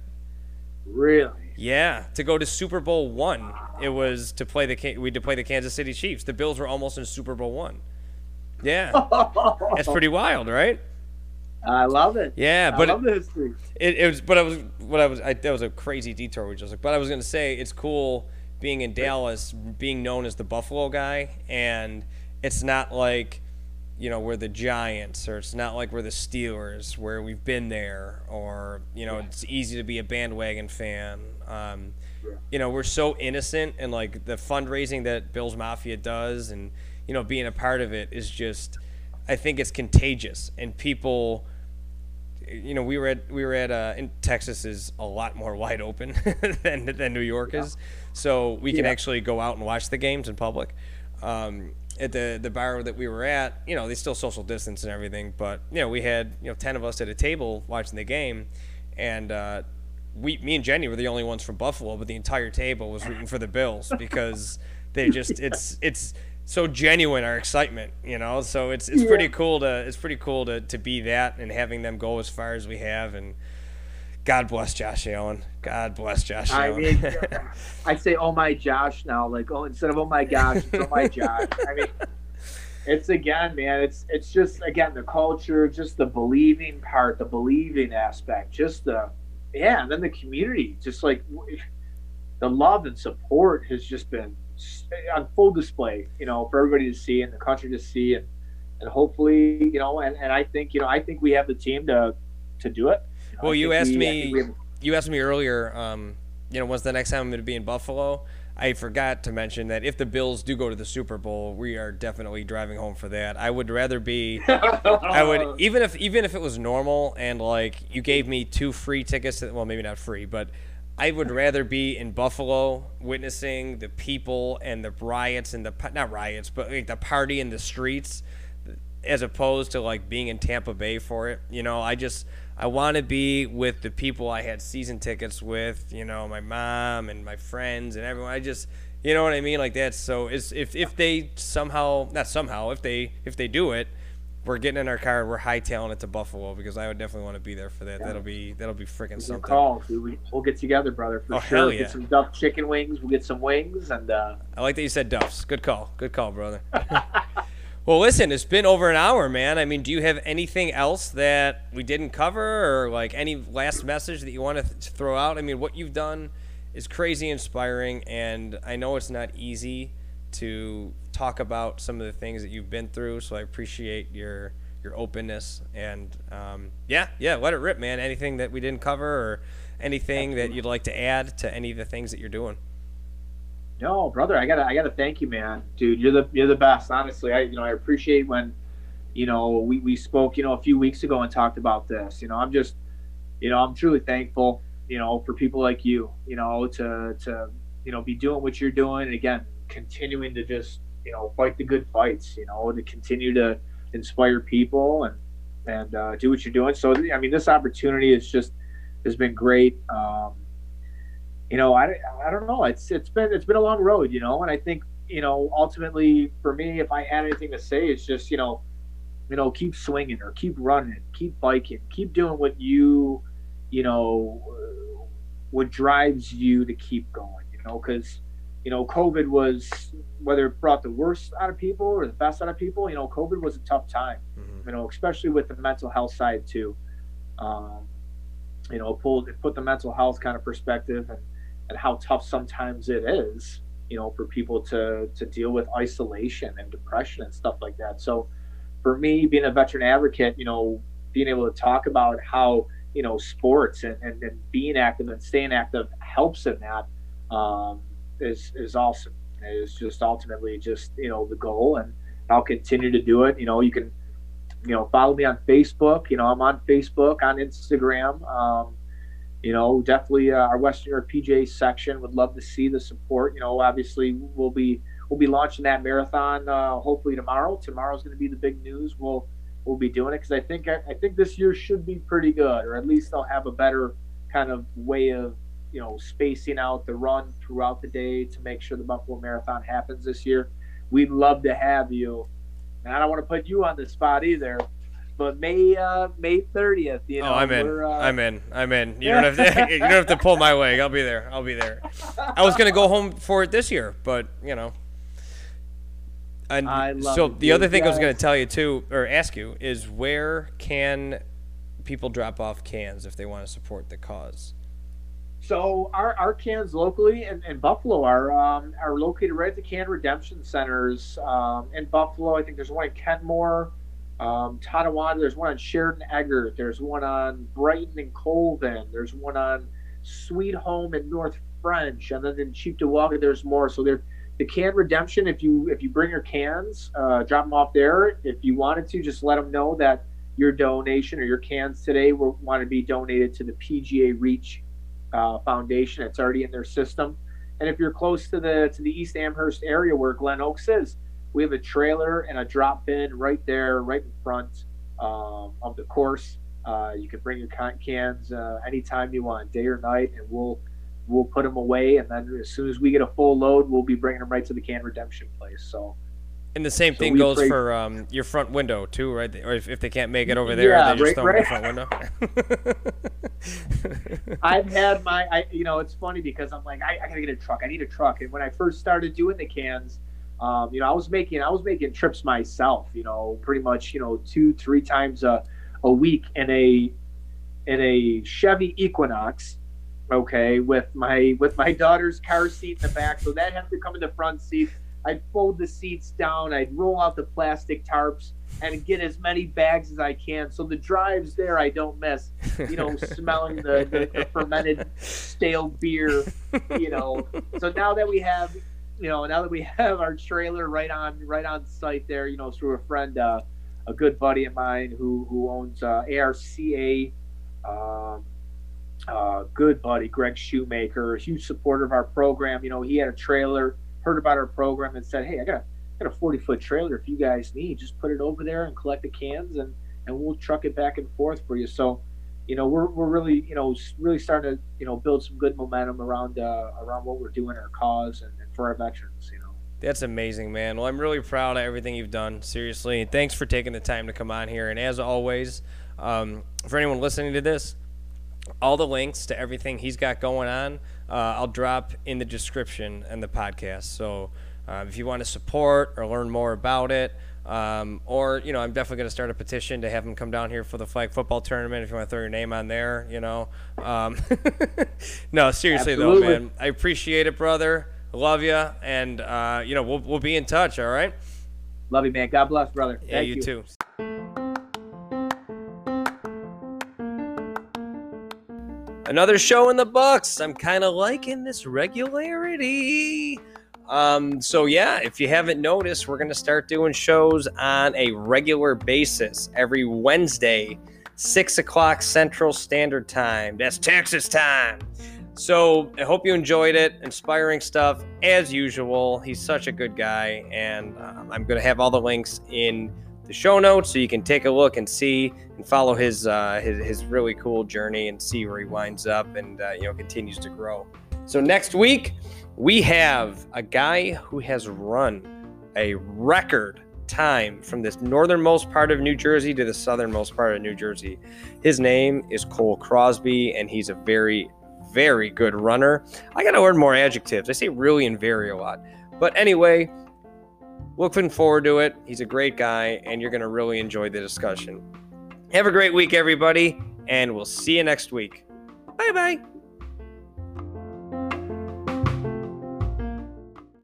Really? Yeah, to go to Super Bowl one, it was to play the we had to play the Kansas City Chiefs. The Bills were almost in Super Bowl one. Yeah, (laughs) that's pretty wild, right? I love it. Yeah, I but love the history. It, it was, but I was, what I was, I, that was a crazy detour we just took. But I was gonna say it's cool being in Dallas, being known as the Buffalo guy, and it's not like, you know, we're the Giants, or it's not like we're the Steelers, where we've been there, or you know, it's easy to be a bandwagon fan. Um, you know, we're so innocent, and like the fundraising that Bills Mafia does, and you know, being a part of it is just, I think it's contagious, and people you know, we were at we were at uh, in Texas is a lot more wide open (laughs) than than New York is, so we can Yeah. actually go out and watch the games in public. Um, at the the bar that we were at, you know, they still social distance and everything, but you know, we had you know ten of us at a table watching the game, and uh, we me and Jenny were the only ones from Buffalo, but the entire table was rooting for the Bills because they just (laughs) it's it's so genuine our excitement, you know. So it's it's pretty cool to it's pretty cool to, to be that and having them go as far as we have and God bless Josh Allen. God bless Josh I Allen. mean, (laughs) I say, "Oh my Josh" now. Like, oh, instead of "Oh my gosh," it's "Oh my Josh." I mean, it's again, man. It's it's just again the culture, just the believing part, the believing aspect, just the yeah, and then the community, just like the love and support has just been on full display, you know, for everybody to see and the country to see, and and hopefully, you know, and, and I think you know, I think we have the team to to do it. You know, well, you asked we, me, have, you asked me earlier, um, you know, when's the next time I'm going to be in Buffalo? I forgot to mention that if the Bills do go to the Super Bowl, we are definitely driving home for that. I would rather be I would (laughs) even if even if it was normal and like you gave me two free tickets, to, well maybe not free, but I would rather be in Buffalo witnessing the people and the riots and the not riots, but like the party in the streets as opposed to like being in Tampa Bay for it. You know, I just I want to be with the people I had season tickets with, you know, my mom and my friends and everyone. I just you know what I mean like that. So it's if if they somehow not somehow if they if they do it we're getting in our car and we're hightailing it to Buffalo because I would definitely want to be there for that. Yeah. That'll be that'll be freaking something. Good call. We, will get together, brother, for oh, sure. Hell yeah. Get some Duff chicken wings. We'll get some wings and. Uh... I like that you said Duffs. Good call. Good call, brother. (laughs) (laughs) well, listen, it's been over an hour, man. I mean, do you have anything else that we didn't cover, or like any last message that you want to th- throw out? I mean, what you've done is crazy inspiring, and I know it's not easy to talk about some of the things that you've been through. So I appreciate your your openness and um, yeah, yeah, let it rip, man. Anything that we didn't cover or anything that you'd like to add to any of the things that you're doing. No, brother, I gotta I gotta thank you, man, dude. You're the you're the best. Honestly, I you know I appreciate when you know we, we spoke you know a few weeks ago and talked about this. You know, I'm just you know I'm truly thankful you know for people like you you know to to you know be doing what you're doing and again continuing to just you know fight the good fights you know to continue to inspire people and and uh, do what you're doing. So i mean this opportunity is just has been great. Um, you know I, I don't know. It's it's been it's been a long road you know and i think you know ultimately for me if i had anything to say it's just you know you know keep swinging or keep running keep biking keep doing what you you know what drives you to keep going you know because you know, COVID was whether it brought the worst out of people or the best out of people. You know, COVID was a tough time. Mm-hmm. You know, especially with the mental health side too. Um, you know, pulled it put the mental health kind of perspective and and how tough sometimes it is. You know, for people to to deal with isolation and depression and stuff like that. So, for me, being a veteran advocate, you know, being able to talk about how you know sports and, and, and being active and staying active helps in that. Um, is is awesome. Is just ultimately just you know the goal, and I'll continue to do it. You know, you can you know follow me on Facebook. You know, I'm on Facebook, on Instagram. Um, you know, definitely uh, our Western New York PGA section would love to see the support. You know, obviously we'll be we'll be launching that marathon uh, hopefully tomorrow. Tomorrow's going to be the big news. We'll we'll be doing it because I think I, I think this year should be pretty good, or at least they'll have a better kind of way of you know, spacing out the run throughout the day to make sure the Buffalo Marathon happens this year. We'd love to have you. And I don't want to put you on the spot either, but May uh, May thirtieth. You oh, know, oh, I'm in. Uh, I'm in. I'm in. You don't have to. (laughs) you don't have to pull my leg. I'll be there. I'll be there. I was gonna go home for it this year, but you know. And so the other thing I was going to tell you too, or ask you, is where can people drop off cans if they want to support the cause? So our, our cans locally in, in Buffalo are um, are located right at the can redemption centers um, in Buffalo. I think there's one in Kenmore, um, Tonawanda. There's one on Sheridan Eggert. There's one on Brighton and Colvin. There's one on Sweet Home in North French, and then in Cheektowaga there's more. So there, the can redemption. If you if you bring your cans, uh, drop them off there. If you wanted to, just let them know that your donation or your cans today will want to be donated to the PGA Reach uh, foundation. It's already in their system. And if you're close to the to the East Amherst area where Glen Oaks is, we have a trailer and a drop bin right there, right in front um, of the course. Uh, you can bring your cans uh, anytime you want, day or night, and we'll we'll put them away. And then as soon as we get a full load, we'll be bringing them right to the can redemption place. So And the same So thing goes pray- for um, your front window too, right? Or if, if they can't make it over there, Yeah, they just right- throw 'em in right. the front window. (laughs) I've had my, I, you know, it's funny because I'm like, I, I gotta get a truck. I need a truck. And when I first started doing the cans, um, you know, I was making, I was making trips myself. You know, pretty much, you know, two, three times a, a week in a, in a Chevy Equinox. Okay, with my with my daughter's car seat in the back, so that has to come in the front seat. I'd fold the seats down. I'd roll out the plastic tarps and get as many bags as I can. So the drives there, I don't miss. You know, (laughs) smelling the, the, the fermented stale beer. You know, so now that we have, you know, now that we have our trailer right on right on site there, you know, through a friend, uh, a good buddy of mine who who owns uh, ARCA. Um, uh, good buddy, Greg Shoemaker, a huge supporter of our program. You know, he had a trailer, heard about our program, and said, "Hey, I got a got a 40 foot trailer. If you guys need, just put it over there and collect the cans, and and we'll truck it back and forth for you." So, you know, we're, we're really you know really starting to you know build some good momentum around uh, around what we're doing, our cause, and, and for our veterans. You know. That's amazing, man. Well, I'm really proud of everything you've done. Seriously, thanks for taking the time to come on here. And as always, um, for anyone listening to this, all the links to everything he's got going on, uh, I'll drop in the description and the podcast. So uh, if you want to support or learn more about it, um, or you know, I'm definitely going to start a petition to have him come down here for the flag football tournament. If you want to throw your name on there, you know. Um, (laughs) no, seriously though, man, I appreciate it, brother. Love you, and uh, you know, we'll we'll be in touch. All right. Love you, man. God bless, brother. Yeah, Thank you too. Another show in the books. I'm kind of liking this regularity. Um, so yeah, if you haven't noticed, we're gonna start doing shows on a regular basis every Wednesday, six o'clock Central Standard Time. That's Texas time. So I hope you enjoyed it. Inspiring stuff as usual. He's such a good guy, and um, I'm gonna have all the links in the show notes so you can take a look and see and follow his uh, his, his really cool journey and see where he winds up and uh, you know continues to grow. So next week we have a guy who has run a record time from this northernmost part of New Jersey to the southernmost part of New Jersey. His name is Cole Crosby, and he's a very very good runner. I got to learn more adjectives. I say really and very a lot. But anyway, looking forward to it. He's a great guy, and you're going to really enjoy the discussion. Have a great week, everybody, and we'll see you next week. Bye bye.